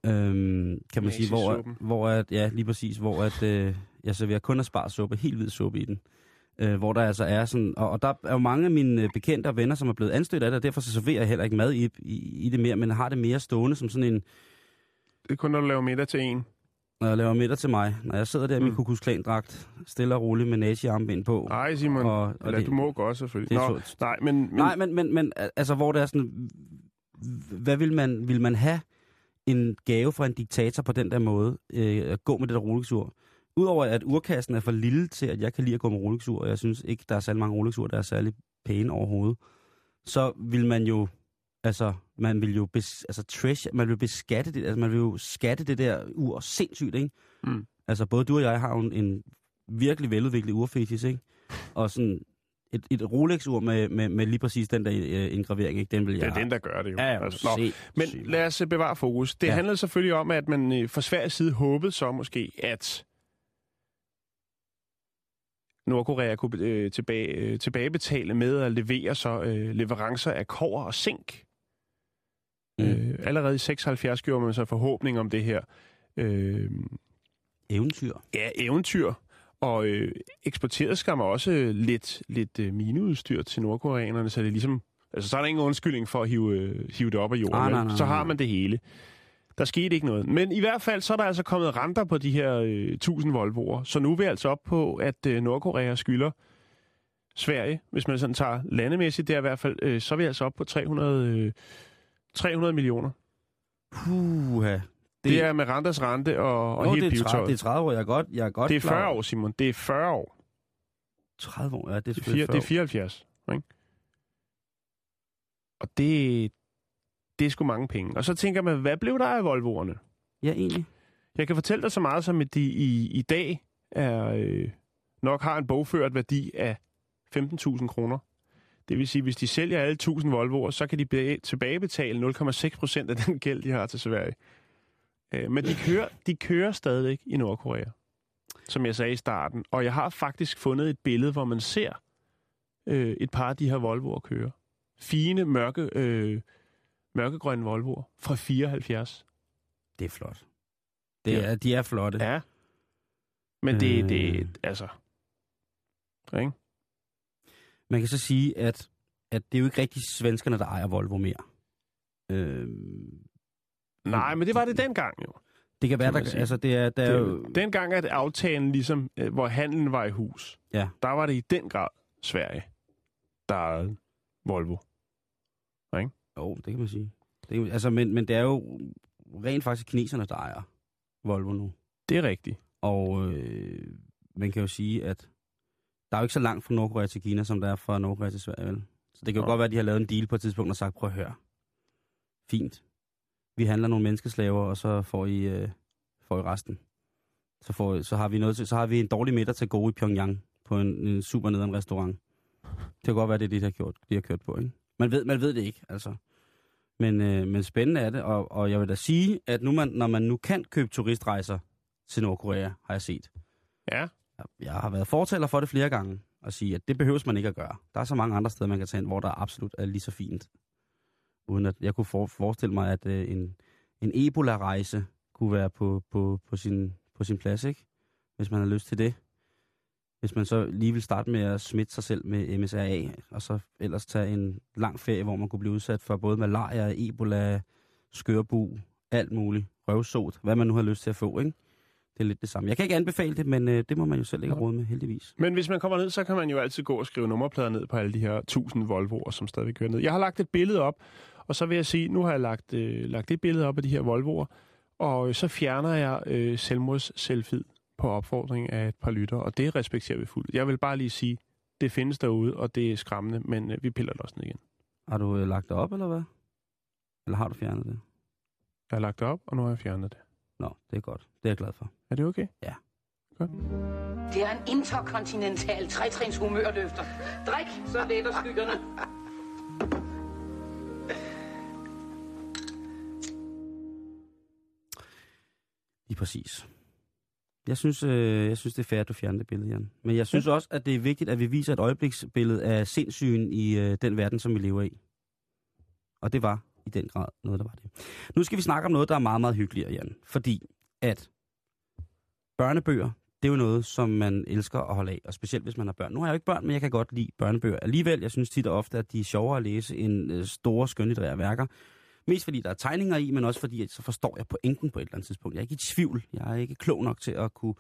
Øhm, kan man sige, hvor, hvor at, ja, lige præcis, hvor at, øh, jeg serverer kun asparsuppe, helt hvid suppe i den. Øh, hvor der altså er sådan, og, og der er jo mange af mine bekendte og venner, som er blevet anstødt af det, og derfor så serverer jeg heller ikke mad i, i, i det mere, men har det mere stående som sådan en, Det er kun, når du laver middag til en. Når jeg laver middag til mig, når jeg sidder der i min Mm. kukusklandragt, stille og roligt med nazi-armbind på. Nej, Simon. Og- Og, Eller det- du må godt, selvfølgelig. det Nå, så- nej, men, men, Nej, men, men, men altså, hvor det er sådan, hvad vil man, vil man have en gave fra en diktator på den der måde, øh, at gå med det der Rolex-ur? Udover at urkassen er for lille til, at jeg kan lide at gå med Rolex-ur, og jeg synes ikke, der er særlig mange Rolex-ur, der er særlig pæne overhovedet, så vil man jo, altså, man vil jo, bes, altså, trash, man vil beskatte det, altså, man vil jo skatte det der ur sindssygt, ikke? Mm. Altså, både du og jeg har jo en, en virkelig veludviklet urfetis, ikke? Og sådan et, et Rolex-ur med, med, med lige præcis den der øh, indgravering, ikke? Den vil det jeg... er den, der gør det jo. Ja, altså, nå. se, Men se, lad os øh, bevare fokus. Det Ja. handler selvfølgelig om, at man øh, fra Sveriges side håbede så måske, at Nordkorea kunne øh, tilbage, øh, tilbagebetale med at levere så øh, leverancer af kover og zink. Mm. Øh, allerede i 76 gjorde man så forhåbning om det her øh, Eventyr. ja, eventyr, og øh, eksporterede skam også lidt, lidt øh, mineudstyr til nordkoreanerne, så det er ligesom, altså så er der ingen undskyldning for at hive, øh, hive det op af jorden, Ah, vel? nej, nej, så nej. har man det hele. Der skete ikke noget. Men i hvert fald, så er der altså kommet renter på de her øh, 1000 Volvo'er, så nu er vi altså op på, at øh, Nordkorea skylder Sverige, hvis man sådan tager landemæssigt, det er i hvert fald, øh, så er vi altså op på 300, øh, 300 millioner. Puha. Det, det er med renters rente og, og Nå, helt det, er 30, pivetøjet. det er 30 år. Jeg er godt, jeg er godt Det er klar 40 over- år, Simon. Det er 40 år. 30 år, ja, det er Det er, selvfølgelig fire, det er 40 74, ikke? Og det, det er sgu mange penge. Og så tænker man, hvad blev der af Volvoerne? Ja, egentlig. Jeg kan fortælle dig så meget som, at de i, i dag er, øh, nok har en bogført værdi af 15.000 kroner. Det vil sige, hvis de sælger alle 1000 Volvoer, så kan de be- tilbagebetale 0,6 procent af den gæld, de har til Sverige. Øh, men de kører, de kører stadigvæk i Nordkorea, som jeg sagde i starten. Og jeg har faktisk fundet et billede, hvor man ser øh, et par af de her Volvoer køre. Fine, mørke, øh, mørkegrønne Volvoer fra 74. Det er flot. Det Ja. er, de er flotte. Ja. Men det, Øh. det altså... Ikke? Man kan så sige, at, at det er jo ikke rigtig svenskerne, der ejer Volvo mere. Øhm, Nej, men det var det dengang jo. det kan være, Kan der, altså det er, der er jo, Det, dengang at aftalen ligesom, øh, hvor handlen var i hus, Ja. der var det i den grad Sverige, der ejede Volvo. jo, det kan man sige. Det kan, altså, men, men det er jo rent faktisk kineserne, der ejer Volvo nu. Det er rigtigt. Og øh, man kan jo sige, at der er jo ikke så langt fra Nordkorea til Kina, som der er fra Nordkorea til Sverige, vel? Så det kan jo Nå. godt være, at de har lavet en deal på et tidspunkt og sagt, prøv at høre. Fint. Vi handler nogle menneskeslaver, og så får I, øh, får I resten. Så, får, så, har vi noget til, så har vi en dårlig middag til gode i Pyongyang på en, en super nederen restaurant. Det kan godt være, det er det, de har, gjort, de har kørt på, ikke? Man ved, man ved det ikke, altså. Men, øh, men spændende er det, og, og jeg vil da sige, at nu man, når man nu kan købe turistrejser til Nordkorea, har jeg set, Ja jeg har været fortaler for det flere gange, at sige, at det behøves man ikke at gøre. Der er så mange andre steder, man kan tage hen, hvor der absolut er lige så fint. Uden at jeg kunne for, forestille mig, at øh, en, en Ebola-rejse kunne være på, på, på, sin, på sin plads, ikke? Hvis man har lyst til det. Hvis man så lige vil starte med at smitte sig selv med MSRA, og så ellers tage en lang ferie, hvor man kunne blive udsat for både malaria, Ebola, skørbu, alt muligt, røvsot, hvad man nu har lyst til at få, ikke? Det er lidt det samme. Jeg kan ikke anbefale det, men øh, det må man jo selv ikke have råd med, heldigvis. Men hvis man kommer ned, så kan man jo altid gå og skrive nummerplader ned på alle de her 1000 Volvoer, som stadig kører ned. Jeg har lagt et billede op, og så vil jeg sige, nu har jeg lagt, øh, lagt et billede op af de her Volvoer, Og øh, så fjerner jeg øh, selvmords selvfid på opfordring af et par lytter, og det respekterer vi fuldt. Jeg vil bare lige sige, det findes derude, og det er skræmmende, men øh, vi piller det også ned igen. Har du øh, lagt det op, eller hvad? Eller har du fjernet det? Jeg har lagt det op, og nu har jeg fjernet det. Nå, det er godt. Det er jeg glad for. Er det okay? Det er en interkontinental trætrins humørløfter. Drik, så letter skyggerne. Lige præcis. Jeg synes, øh, jeg synes, det er fair, at du fjerner det billede, Jan. Men jeg synes også, at det er vigtigt, at vi viser et øjebliksbillede af sindssygen i øh, den verden, som vi lever i. Og det var i den grad noget, der var det. Nu skal vi snakke om noget, der er meget, meget hyggeligere, Jan. Fordi at børnebøger, det er jo noget, som man elsker at holde af, og specielt hvis man har børn. Nu har jeg jo ikke børn, men jeg kan godt lide børnebøger. Alligevel, jeg synes tit og ofte, at de er sjovere at læse end øh, store, skønlitterære værker. Mest fordi der er tegninger i, men også fordi, at så forstår jeg pointen på et eller andet tidspunkt. Jeg er ikke i tvivl. Jeg er ikke klog nok til at kunne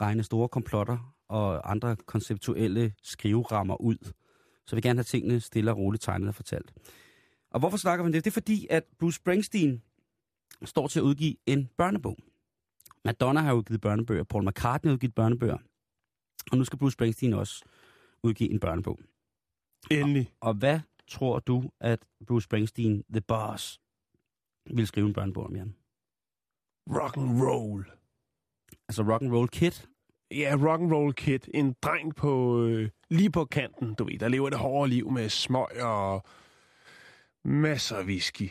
regne store komplotter og andre konceptuelle skriverammer ud. Så jeg vil gerne have tingene stille og roligt tegnet og fortalt. Og hvorfor snakker vi om det? Det er fordi, at Bruce Springsteen står til at udgive en børnebog. Madonna har udgivet børnebøger, Paul McCartney har udgivet børnebøger, og nu skal Bruce Springsteen også udgive en børnebog. Endelig. Og hvad tror du, at Bruce Springsteen, The Boss, vil skrive en børnebog om, Jan? Rock and roll. Altså Rock and Roll Kid? Ja, rock and roll kid. En dreng på øh, lige på kanten, du ved, der lever det hårde liv med smøg og masser af whisky.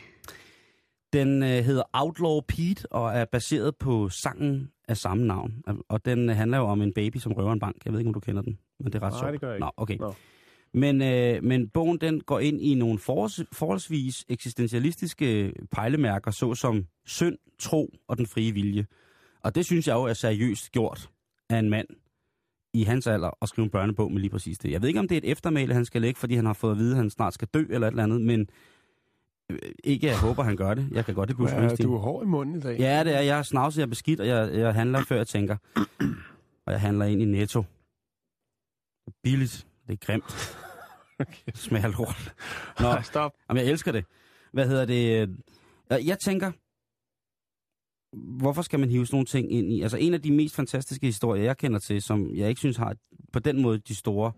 Den øh, hedder Outlaw Pete og er baseret på sangen af samme navn. Og den øh, handler jo om en baby, som røver en bank. Jeg ved ikke, om du kender den, men det er ret Nej, sjovt. det gør jeg ikke. Nå, okay. Nå. Men, øh, men bogen den går ind i nogle forholds, forholdsvis eksistentialistiske pejlemærker, såsom synd, tro og den frie vilje. Og det synes jeg jo er seriøst gjort af en mand i hans alder at skrive en børnebog med lige præcis det. Jeg ved ikke, om det er et eftermæle, han skal lægge, fordi han har fået at vide, at han snart skal dø eller et eller andet, men ikke, jeg håber, han gør det. Jeg kan godt det, Bruce Ja, Springsteen. du er hård i munden i dag. Ja, det er. Jeg er snavset, jeg er beskidt, og jeg, jeg handler før jeg tænker. Og jeg handler ind i Netto. Det er billigt. Det er grimt. Det smager lort. Nå, Nej, stop. jamen, jeg elsker det. Hvad hedder det? Jeg, jeg tænker, hvorfor skal man hive sådan nogle ting ind i? Altså en af de mest fantastiske historier, jeg kender til, som jeg ikke synes har på den måde de store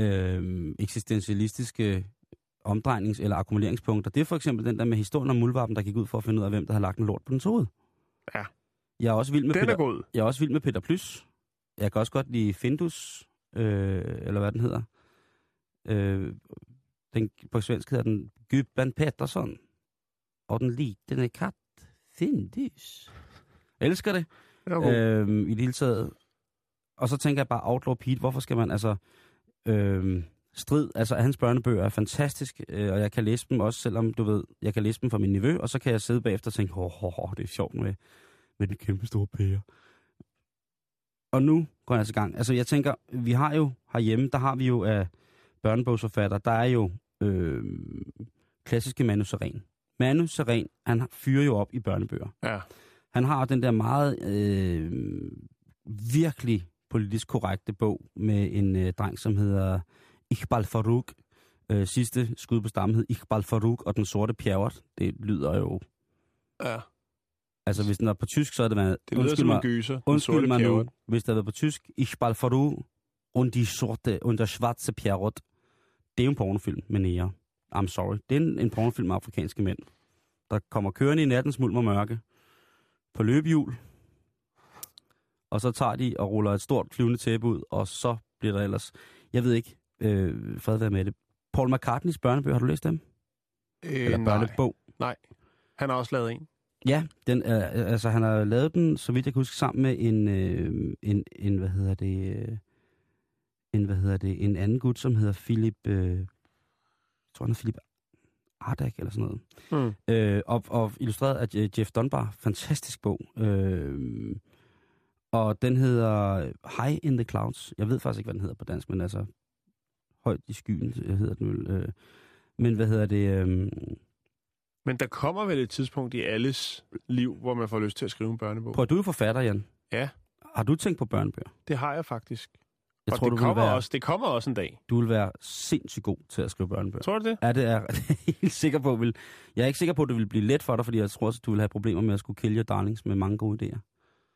øh, eksistentialistiske omdrejnings- eller akkumuleringspunkter. Det er for eksempel den der med historien om muldvarpen, der gik ud for at finde ud af, hvem der har lagt en lort på den hoved. Ja. Jeg er også vild med Den Peter, er god. jeg er også vild med Peter Plys. Jeg kan også godt lide Findus, øh, eller hvad den hedder. Øh, den, på svensk hedder den Gubben Pettersson. Og den lille kat Findus. Jeg elsker det. Øhm, I det hele taget. Og så tænker jeg bare, Outlaw Pete, hvorfor skal man altså... Øhm, strid, altså hans børnebøger er fantastisk, øh, og jeg kan læse dem også, selvom du ved, jeg kan læse dem fra min nevø, og så kan jeg sidde bagefter og tænke, åh, oh, oh, det er sjovt med, med den kæmpe store pære. Og nu går jeg altså i gang. Altså jeg tænker, vi har jo herhjemme, der har vi jo af børnebogsforfatter, der er jo øh, klassiske Manu Seren. Manu Seren, han fyrer jo op i børnebøger. Ja. Han har den der meget øh, virkelig politisk korrekte bog med en øh, dreng, som hedder Iqbal Farouk. Øh, sidste skud på stammen hed Iqbal Farouk og den sorte pjerrot. Det lyder jo... ja. Altså hvis den er på tysk, så er det været... Det lyder som en gyser. Undskyld mig nu, hvis det været på tysk. Iqbal Farouk und die sorte, und der schwarze pjerrot. Det er jo en pornofilm med nære. I'm sorry. Det er en, en pornofilm med afrikanske mænd, der kommer kørende i nattens mulm og mørke på løbehjul, og så tager de og ruller et stort flyvende tæppe ud, og så bliver der ellers... Jeg ved ikke, øh, fred være med det. Paul McCartneys børnebøger, har du læst dem? Øh, Eller nej, børnebog? nej. Han har også lavet en. Ja, den, øh, altså han har lavet den, så vidt jeg kan huske, sammen med en, øh, en, en hvad hedder det, øh, en, hvad hedder det, en anden gut, som hedder Philip, øh, jeg tror han er Philip Ardak eller sådan noget. Mm. Øh, og, og illustreret af Je- Jeff Dunbar. Fantastisk bog. Øh, og den hedder High in the Clouds. Jeg ved faktisk ikke, hvad den hedder på dansk, men altså højt i skyen øh, hedder den vel. Øh, men hvad hedder det? Øh, Men der kommer vel et tidspunkt i alles liv, hvor man får lyst til at skrive en børnebog. prøv, du er forfatter, Jan. Ja. Har du tænkt på børnebøger? Det har jeg faktisk. Jeg og tror, det, du kommer være, også, det kommer også en dag. du vil være sindssygt god til at skrive børnebøger. Tror du det? Ja, det er jeg helt sikker på. Vil, jeg er ikke sikker på, at det vil blive let for dig, fordi jeg tror også, at du vil have problemer med at skulle your darlings med mange gode idéer.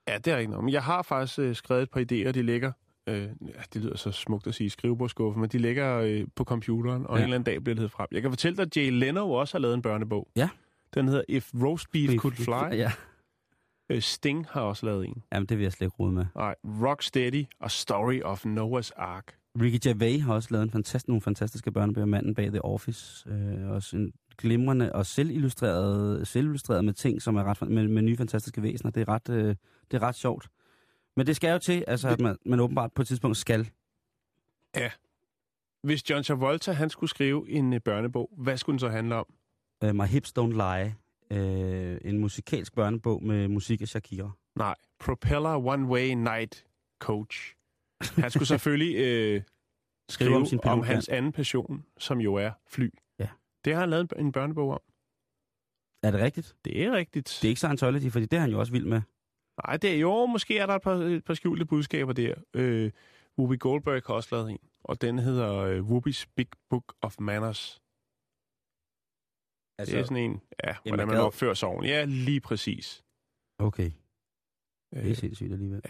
Ja, det er rigtigt. Men jeg har faktisk øh, skrevet et par idéer, de ligger... Øh, det lyder så smukt at sige skrivebordskuffe, men de ligger øh, på computeren, og Ja. en eller anden dag bliver det frem. Jeg kan fortælle dig, at Jay Leno også har lavet en børnebog. Ja. Den hedder If Roast Beef Could Fly. Ja. Øh, Sting har også lavet en. Jamen, det vil jeg slet ikke rode med. Nej, Rocksteady og Story of Noah's Ark. Ricky Gervais har også lavet en fantastisk, nogle fantastiske børnebøger. Manden bag The Office. Øh, også en glimrende og selvillustreret, selvillustreret med ting, som er ret, med, med nye fantastiske væsener. Det er, ret, øh, det er ret sjovt. Men det skal jo til, altså, at man, man åbenbart på et tidspunkt skal. Hvis John Travolta han skulle skrive en øh, børnebog, hvad skulle den så handle om? Uh, My Hips Don't Lie. Uh, en musikalsk børnebog med musik af Shakira. Nej, Propeller One Way Night Coach. Han skulle selvfølgelig øh, skrive om sin om, hans anden passion, som jo er fly. Ja. Det har han lavet en børnebog om. Er det rigtigt? Det er rigtigt. Det er ikke Scientology, fordi det er han jo også vild med. Nej, det er jo, måske er der et par, et par skjulte budskaber der. Øh, Whoopi Goldberg har også lavet en, og den hedder øh, Whoopi's Big Book of Manners. Altså, det er sådan en, ja, hvordan man opfører sig ordentligt. Ja, lige præcis. Okay, det er Øh, sindssygt alligevel.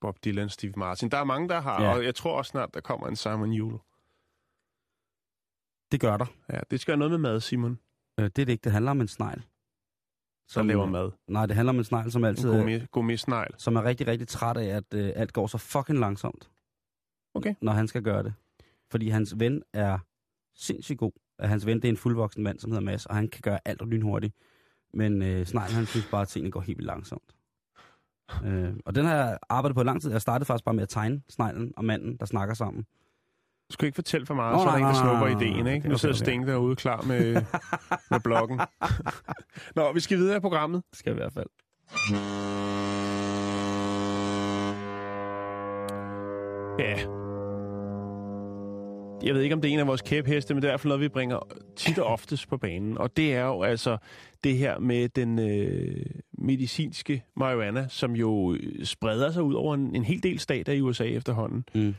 Bob Dylan, Steve Martin. Der er mange, der har, Ja. ja. og jeg tror også snart, der kommer en Simon Yule. Det gør der. Ja, det skal have noget med mad, Simon, Øh, det er det ikke. Det handler om en snegl. Som laver øh, mad. Nej, det handler om en snegl, som altid er, gourmet, gourmet snegl. som er rigtig, rigtig træt af, at øh, alt går så fucking langsomt. Okay. Når han skal gøre det. Fordi hans ven er sindssygt god. Hans ven, det er en fuldvoksen mand, som hedder Mads, og han kan gøre alt lynhurtigt. Men øh, sneglen, han synes bare, at tingene går helt vildt langsomt. Øh, og den har jeg arbejdet på lang tid. Jeg startede faktisk bare med at tegne sneglen og manden, der snakker sammen. Du skal ikke fortælle for meget, Nå, så er der nej, ikke, der snupper ideen, ikke? Nu sidder. Sting derude klar med, med bloggen. Nå, vi skal videre i programmet. Skal i hvert fald. Ja. Jeg ved ikke, om det er en af vores kæpheste, men det er i hvert fald noget, vi bringer tit og oftest på banen. Og det er jo altså det her med den øh, medicinske marihuana, som jo øh, spreder sig ud over en, en hel del stater i USA efterhånden. Mm.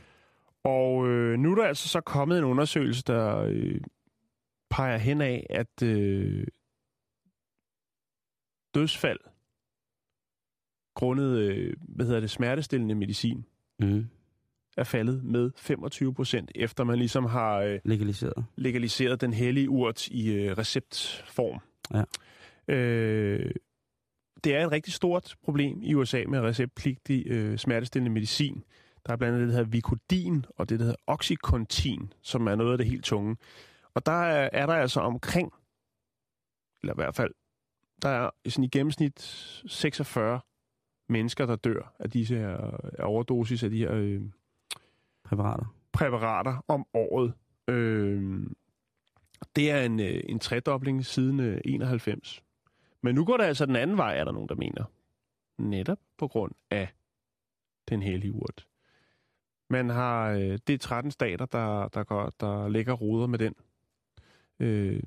Og øh, nu er der altså så kommet en undersøgelse, der øh, peger hen af, at øh, dødsfald grundet, øh, hvad hedder det, smertestillende medicin, Mm. er faldet med 25 procent, efter man ligesom har øh, Legaliseret. legaliseret den hellige urt i øh, receptform. Ja. Øh, det er et rigtig stort problem i USA med receptpligtig øh, smertestillende medicin. Der er blandt andet det, der hedder Vicodin og det, der hedder Oxycontin, som er noget af det helt tunge. Og der er, er der altså omkring, eller i hvert fald, der er sådan i gennemsnit 46 mennesker, der dør af disse her af overdosis af de her øh, Præparater. præparater om året. Øh, det er en, øh, en tredobling siden øh, 91. Men nu går det altså den anden vej, er der nogen, der mener. Netop på grund af den hellige urt. Man har, øh, det er 13 stater, der, der, går, der lægger ruder med den øh,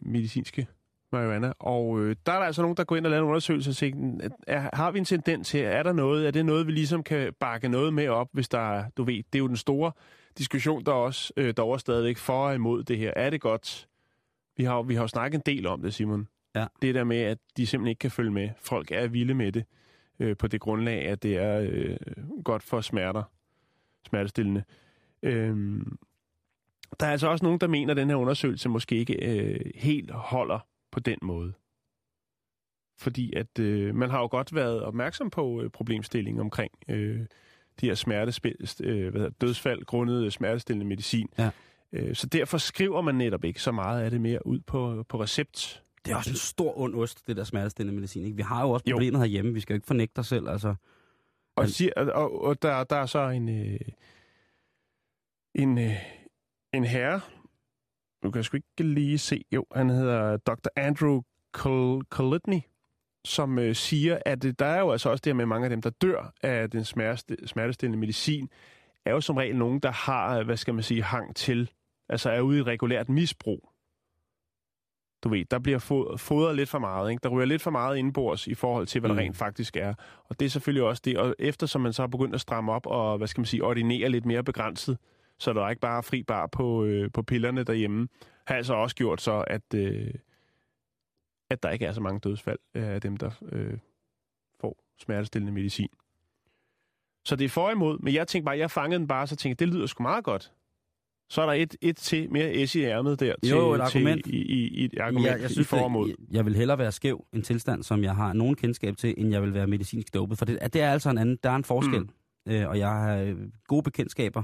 medicinske marihuana. Og øh, der er der altså nogen, der går ind og laver en undersøgelse og siger, at er, har vi en tendens her? Er der noget? Er det noget, vi ligesom kan bakke noget med op, hvis der er, du ved, det er jo den store diskussion, der også øh, der er stadigvæk for og imod det her. Er det godt? Vi har, vi har jo snakket en del om det, Simon. Ja. Det der med, at de simpelthen ikke kan følge med. Folk er vilde med det, øh, på det grundlag, at det er øh, godt for smerter, smertestillende. Øhm, der er altså også nogen, der mener, at den her undersøgelse måske ikke øh, helt holder på den måde. Fordi at øh, man har jo godt været opmærksom på øh, problemstillingen omkring øh, de her smertespil, øh, hvad hedder, dødsfald grundet øh, smertestillende medicin. Ja. Øh, så derfor skriver man netop ikke så meget af det mere ud på, på recept. Det er også en stor ond ost, det der smertestillende medicin. Ikke? Vi har jo også Jo. problemet herhjemme. Vi skal jo ikke fornægte os selv. Altså, Og, siger, og, og, der, der er så en, øh, en, øh, en herre, nu kan jeg sgu ikke lige se, jo, han hedder Dr. Andrew Colitney, som øh, siger, at øh, der er jo altså også det her med mange af dem, der dør af den smertest- smertestillende medicin, er jo som regel nogen, der har, øh, hvad skal man sige, hang til, altså er ude i regulært misbrug. Du ved, der bliver fod- fodret lidt for meget. Ikke? Der ryger lidt for meget indbords i forhold til, hvad Mm. der rent faktisk er. Og det er selvfølgelig også det. Og eftersom man så har begyndt at stramme op og, hvad skal man sige, ordinere lidt mere begrænset, så der er ikke bare fri bar på, øh, på pillerne derhjemme, har altså også gjort så, at, øh, at der ikke er så mange dødsfald af dem, der øh, får smertestillende medicin. Så det er for imod, men jeg tænkte bare, jeg fangede den bare, så tænkte det lyder sgu meget godt. Så er der et, et til mere S i ærmet der til, Jo, et argument. til, i, i, et argument jeg, jeg synes, i for og mod. det, jeg vil hellere være skæv en tilstand, som jeg har nogen kendskab til, end jeg vil være medicinsk dopet. For det, det er altså en anden, der er en forskel. Mm. Øh, og jeg har øh, gode bekendtskaber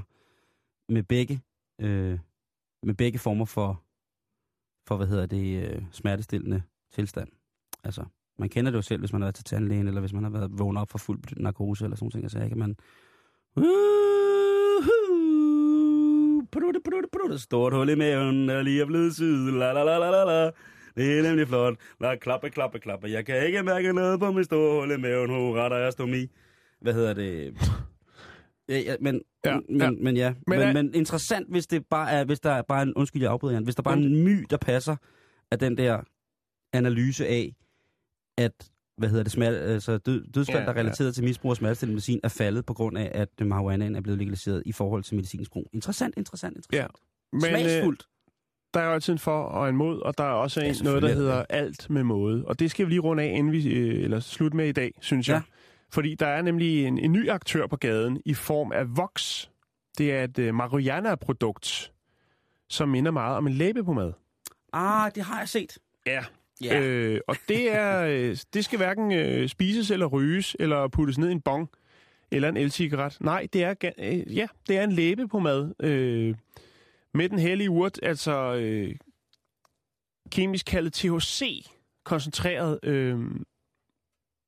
med begge, øh, med begge former for, for hvad hedder det, øh, smertestillende tilstand. Altså, man kender det jo selv, hvis man har været til tandlægen, eller hvis man har været vågnet op for fuld narkose, eller sådan noget. Så kan man... Prutte, prutte, prutte. Stort hul i maven, der lige er blevet syet. La, la, la, la, la, la. Det er nemlig flot. La, klappe, klappe, klappe. Jeg kan ikke mærke noget på mit store hul i maven. Hurra, der er stomi. Hvad hedder det? Ja, ja, men, Ja, men, ja. men ja. Men Men, er- men, men interessant, hvis det bare er, hvis der er bare en, undskyld, jeg afbryder, Jan, hvis der bare er en my, der passer af den der analyse af, at hvad hedder det, smerte, altså død, dødsfald, Ja, ja, der er relateret til misbrug af smertestillende medicin, er faldet på grund af, at marihuanaen er blevet legaliseret i forhold til medicinsk brug. Interessant, interessant, interessant. Men Ja. øh, Smagsfuldt. der er jo altid en for og en mod, og der er også Ja, en, selvfølgelig noget, der er der hedder alt med måde. Og det skal vi lige runde af, inden vi øh, eller slutte med i dag, synes jeg. Ja. Fordi der er nemlig en, en ny aktør på gaden i form af Vox. Det er et øh, marihuana-produkt, som minder meget om en læbepomade. Ah, det har jeg set. Ja. Ja. Øh, og det er øh, det skal hverken øh, spises eller ryges, eller puttes ned i en bong, eller en elcigaret. Nej, det er, øh, ja, det er en læbepomade øh, med den hellige urt, altså øh, kemisk kaldet THC, koncentreret, øh,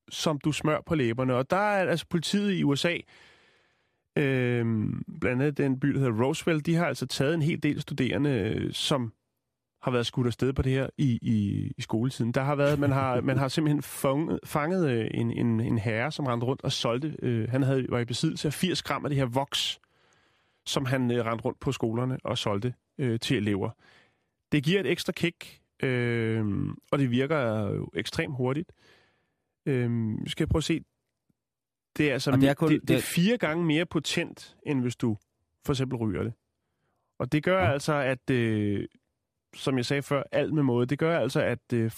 som du smør på læberne. Og der er altså politiet i USA, øh, blandt andet den by, der hedder Roswell, de har altså taget en hel del studerende, øh, som har været skudt afsted på det her i, i, i skoletiden. Der har været, man har, man har simpelthen fanget, fanget øh, en, en, en herre, som rendte rundt og solgte. Øh, han havde, var i besiddelse af 80 gram af det her voks, som han øh, rendte rundt på skolerne og solgte øh, til elever. Det giver et ekstra kick, øh, og det virker jo ekstremt hurtigt. Øh, skal jeg prøve at se. Det er, altså, Og det er kun- det, det er fire gange mere potent, end hvis du for eksempel ryger det. Og det gør Ja. altså, at, øh, som jeg sagde før, alt med måde, det gør altså, at øh,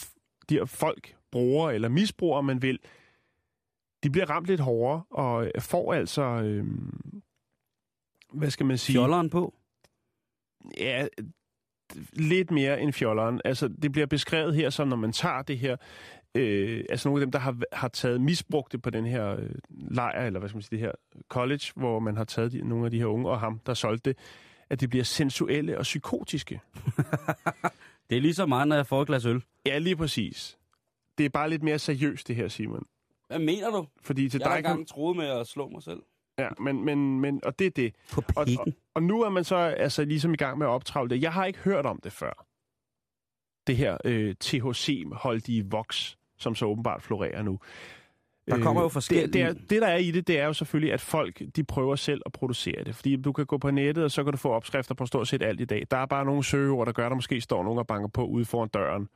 de her folk, bruger eller misbruger, man vil, de bliver ramt lidt hårdere, og får altså, øh, hvad skal man sige? Fjolleren på. Ja, lidt mere end fjolleren. Altså, det bliver beskrevet her som, når man tager det her, øh, altså nogle af dem, der har, har taget misbrugte på den her øh, lejr, eller hvad skal man sige, det her college, hvor man har taget de, nogle af de her unge, og ham, der solgte det, at de bliver sensuelle og psykotiske. Det er lige så meget, når jeg får et glas øl. Ja, lige præcis. Det er bare lidt mere seriøst, det her, Simon. Hvad mener du? Fordi til Jeg har dig kan... engang troet med at slå mig selv. Ja, men, men, men, og det er det. På Og, og, og nu er man så altså ligesom i gang med at optravle det. Jeg har ikke hørt om det før. Det her øh, THC-holdige voks, som så åbenbart florerer nu. Der kommer jo Øh, forskellige- Det, det, er, det, der er i det, det er jo selvfølgelig, at folk de prøver selv at producere det. Fordi du kan gå på nettet, og så kan du få opskrifter på stort set alt i dag. Der er bare nogle søgeord, der gør, at der måske står nogen og banker på ude foran døren,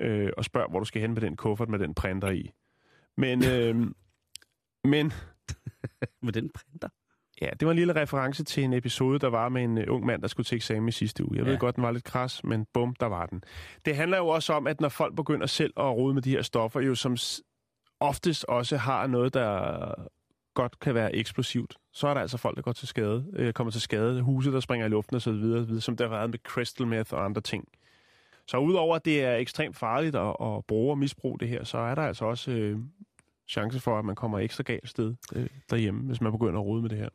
øh, og spørger, hvor du skal hen med den kuffert med den printer i. Men, øh, men Med den printer. Ja, det var en lille reference til en episode, der var med en uh, ung mand, der skulle til eksamen i sidste uge. Jeg ja. ved godt, den var lidt kras, men bum, der var den. Det handler jo også om, at når folk begynder selv at rode med de her stoffer, jo som oftest også har noget, der godt kan være eksplosivt, så er der altså folk, der går til skade, øh, kommer til skade, huse, der springer i luften osv., videre, som der har været med crystal meth og andre ting. Så udover at det er ekstremt farligt at, at bruge og misbruge det her, så er der altså også øh, chance for, at man kommer ekstra galt sted øh, derhjemme, hvis man begynder at rode med det her.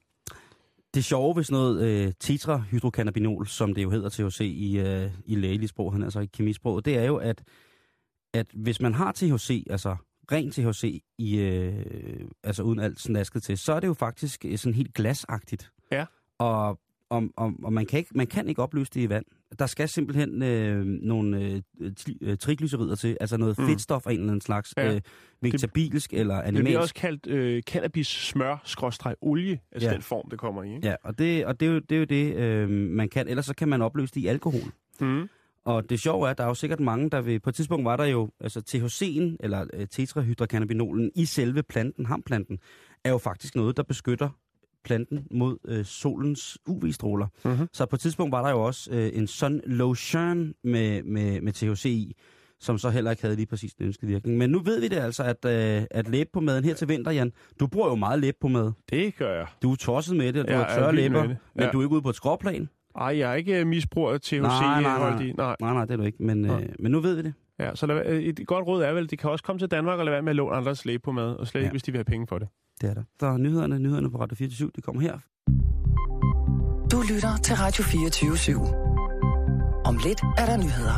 Det sjove ved sådan noget øh, tetrahydrocannabinol, som det jo hedder THC i, øh, i lægelig sprog, han altså i kemisprog, det er jo, at, at hvis man har THC, altså ren THC, i, øh, altså uden alt snasket til, så er det jo faktisk øh, sådan helt glasagtigt. Ja. Og, og, og, og man, kan ikke, man kan ikke opløse det i vand. Der skal simpelthen øh, nogle øh, øh, triglycerider til, altså noget Mm. fedtstof af en eller anden slags, Ja. øh, vegetabilsk eller Det animalsk. bliver også kaldt øh, cannabis smør skråstreg olie, altså Ja. den form, det kommer i. Ikke? Ja, og det, og det, er jo, det er jo det, øh, man kan. Ellers så kan man opløse det i alkohol. Mm. Og det sjove er, at der er jo sikkert mange, der vil... På et tidspunkt var der jo... Altså THC'en, eller øh, tetrahydrocannabinolen, i selve planten, hamplanten, er jo faktisk noget, der beskytter planten mod øh, solens UV-stråler. Mhm. Så på et tidspunkt var der jo også øh, en sun lotion med, med, med THC i, som så heller ikke havde lige præcis den ønskede virkning. Men nu ved vi det altså, at, øh, at læbepomade her til vinter, Jan, du bruger jo meget læbepomade. Det gør jeg. Du er tosset med det, og du Jeg har tørre læber, det. men Ja. du er ikke ude på et skråplan. Ej, jeg er ikke øh, misbruger THC Nej, nej, nej. nej. Nej, nej, det er du ikke, men, Nej. øh, men nu ved vi det. Ja, så lad, et godt råd er vel, at de kan også komme til Danmark og lade være med at låne andres læge på mad, og slet Ja. ikke, hvis de vil have penge for det. Det er der. Der er nyhederne, nyhederne på Radio 24 de kommer her. Du lytter til Radio 24 /7. Om lidt er der nyheder.